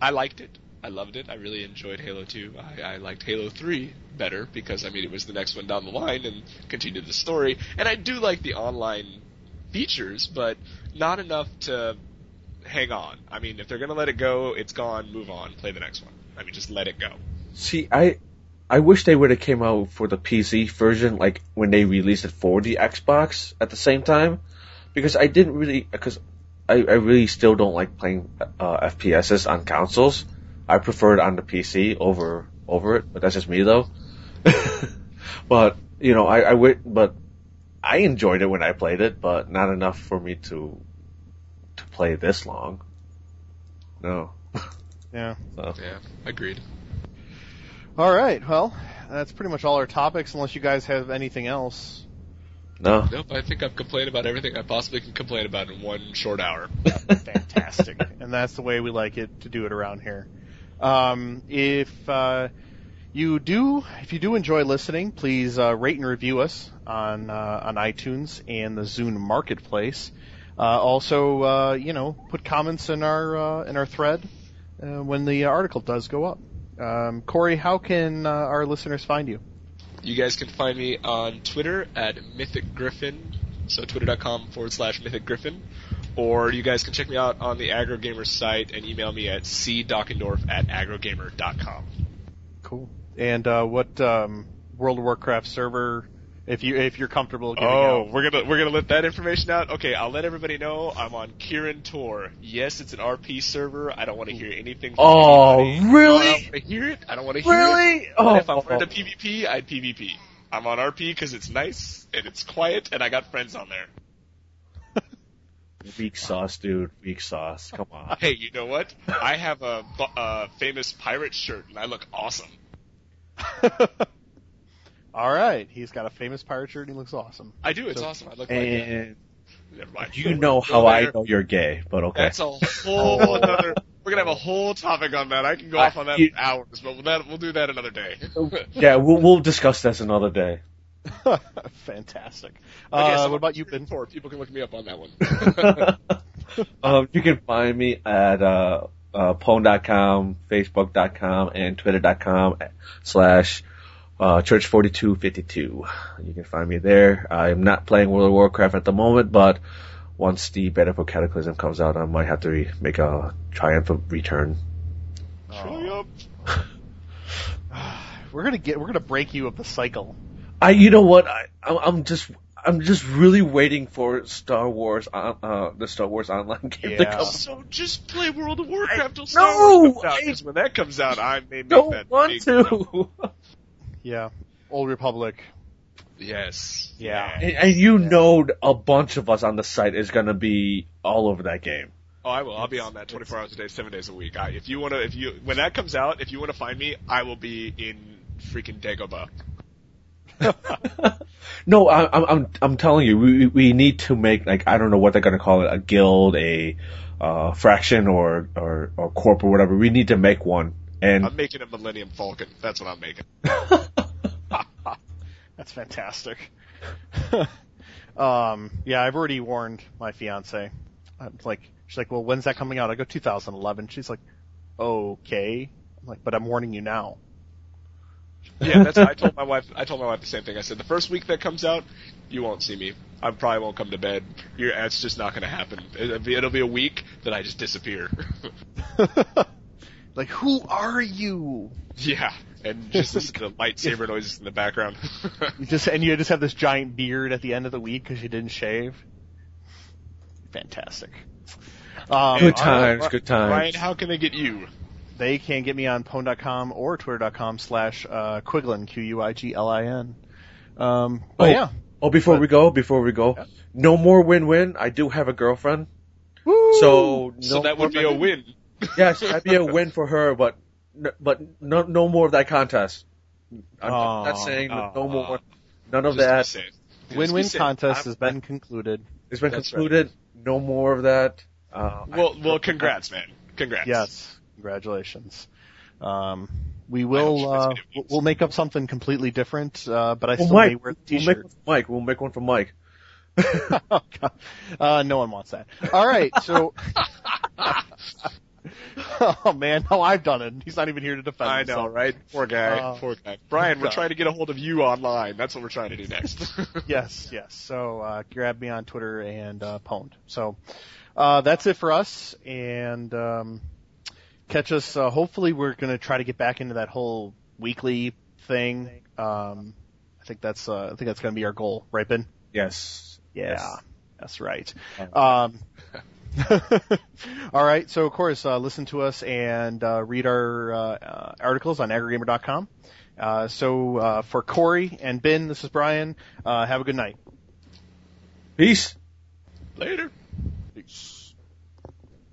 I liked it. I loved it. I really enjoyed Halo 2. I, I liked Halo 3 better because I mean it was the next one down the line and continued the story. And I do like the online features, but not enough to hang on. I mean, if they're gonna let it go, it's gone. Move on. Play the next one. I mean, just let it go. See, I I wish they would have came out for the PC version like when they released it for the Xbox at the same time, because I didn't really because I, I really still don't like playing uh, FPSs on consoles. I prefer it on the PC over over it, but that's just me though. but you know, I, I w- but I enjoyed it when I played it, but not enough for me to to play this long. No. Yeah. So. Yeah, agreed. All right. Well, that's pretty much all our topics, unless you guys have anything else. No. Nope, I think I've complained about everything I possibly can complain about in one short hour. Fantastic. and that's the way we like it to do it around here. Um, if uh, you do, if you do enjoy listening, please uh, rate and review us on uh, on iTunes and the Zune Marketplace. Uh, also, uh, you know, put comments in our uh, in our thread when the article does go up. Um, Corey, how can our listeners find you? You guys can find me on Twitter at Mythic Griffin, so twitter.com forward slash Mythic Griffin. Or you guys can check me out on the AggroGamer site and email me at cdockendorf at aggrogamer.com. Cool. And uh, what um, World of Warcraft server, if you if you're comfortable giving Oh, out? we're gonna we're gonna let that information out. Okay, I'll let everybody know I'm on Kirin Tor. Yes, it's an RP server. I don't want to hear anything. From Oh, anybody. really? I don't want to hear it. I don't want to hear it. Really? Oh, if I wanted a PvP, I'd PvP. I'm on RP because it's nice and it's quiet and I got friends on there. Weak sauce, dude. Weak sauce. Come on. Hey, you know what? I have a, a famous pirate shirt and I look awesome. All right, he's got a famous pirate shirt and he looks awesome. I do. It's So- awesome. I look like And Never mind. you know Go how I know you're gay, but okay. That's a whole other. We're gonna have a whole topic on that. I can go off on that you- for hours, but we'll, that, we'll do that another day. Yeah, we'll we'll discuss this another day. Fantastic. Okay, Uh, so what about you, Ben? Four people can look me up on that one. um, you can find me at uh, uh, pwn.com, facebook.com, and twitter.com slash uh, church4252. You can find me there. I'm not playing World of Warcraft at the moment, but once the Beta for Cataclysm comes out, I might have to re- make a triumphant return. Triumph. We're gonna get. We're gonna break you of the cycle. I, you know what? I, I'm I'm just, I'm just really waiting for Star Wars, on, uh, the Star Wars online game to Yeah. come. So just play World of Warcraft till No, Star Wars comes out. I 'cause when that comes out, I may make Don't that want to. Yeah. Old Republic. Yes. Yeah. And, and you know, a bunch of us on the site is gonna be all over that game. Oh, I will. I'll be on that 24 hours a day, seven days a week. I, if you want to, if you when that comes out, if you want to find me, I will be in freaking Dagobah. no, I, I'm, I'm, I'm telling you, we, we need to make like I don't know what they're gonna call it, a guild, a uh, fraction, or, or or corp or whatever. We need to make one. And I'm making a Millennium Falcon. That's what I'm making. That's fantastic. um, yeah, I've already warned my fiance. I'm like, she's like, well, when's that coming out? I go 2011. She's like, okay. I'm like, but I'm warning you now. Yeah, that's. I told my wife. I told my wife the same thing. I said the first week that comes out, you won't see me. I probably won't come to bed. You're, it's just not going to happen. It'll be, it'll be a week that I just disappear. like, who are you? yeah, and just listen to the lightsaber noises in the background. You just and you just have this giant beard at the end of the week because you didn't shave. Fantastic. Um, Good all times, right, good times. Ryan, how can they get you? They can get me on pwn.com or twitter.com slash uh, Quiglin, Q-U-I-G-L-I-N. Um, but Oh. yeah. oh, before But- we go, before we go, Yeah. no more win-win. I do have a girlfriend, Woo! so no So that would be a win. Yes, that'd be a win for her, but but no no more of that contest. I'm Aw, not saying no more, none of that. safe. Just be win-win contest I'm- has been concluded. It's been That's concluded. No more of that. Uh, Well, well, congrats, man. Congrats. Yes, congratulations. Um, we will uh, doesn't get it. we'll- we'll make up something completely different, uh, but I well, still Mike, may wear the we'll make t-shirt. one for Mike. We'll make one for Mike. Oh, God. uh, no one wants that. All right, so oh man, no, I've done it. He's not even here to defend. I himself. know, right? Poor guy. Uh, Poor guy. Brian, we're God. trying to get a hold of you online. That's what we're trying to do next. yes, yes. So uh, grab me on Twitter and uh, Pwned. So uh, that's it for us, and um, catch us. Uh, hopefully, we're going to try to get back into that whole weekly thing. Um, I think that's uh, I think that's going to be our goal, right, Ben? Yes. Yeah, Yes. that's right. Um, Um, all right. So of course, uh, listen to us and uh, read our uh, uh, articles on aggrogamer.com. Uh, so uh, for Corey and Ben, this is Brian. Uh, have a good night. Peace. Later. Peace.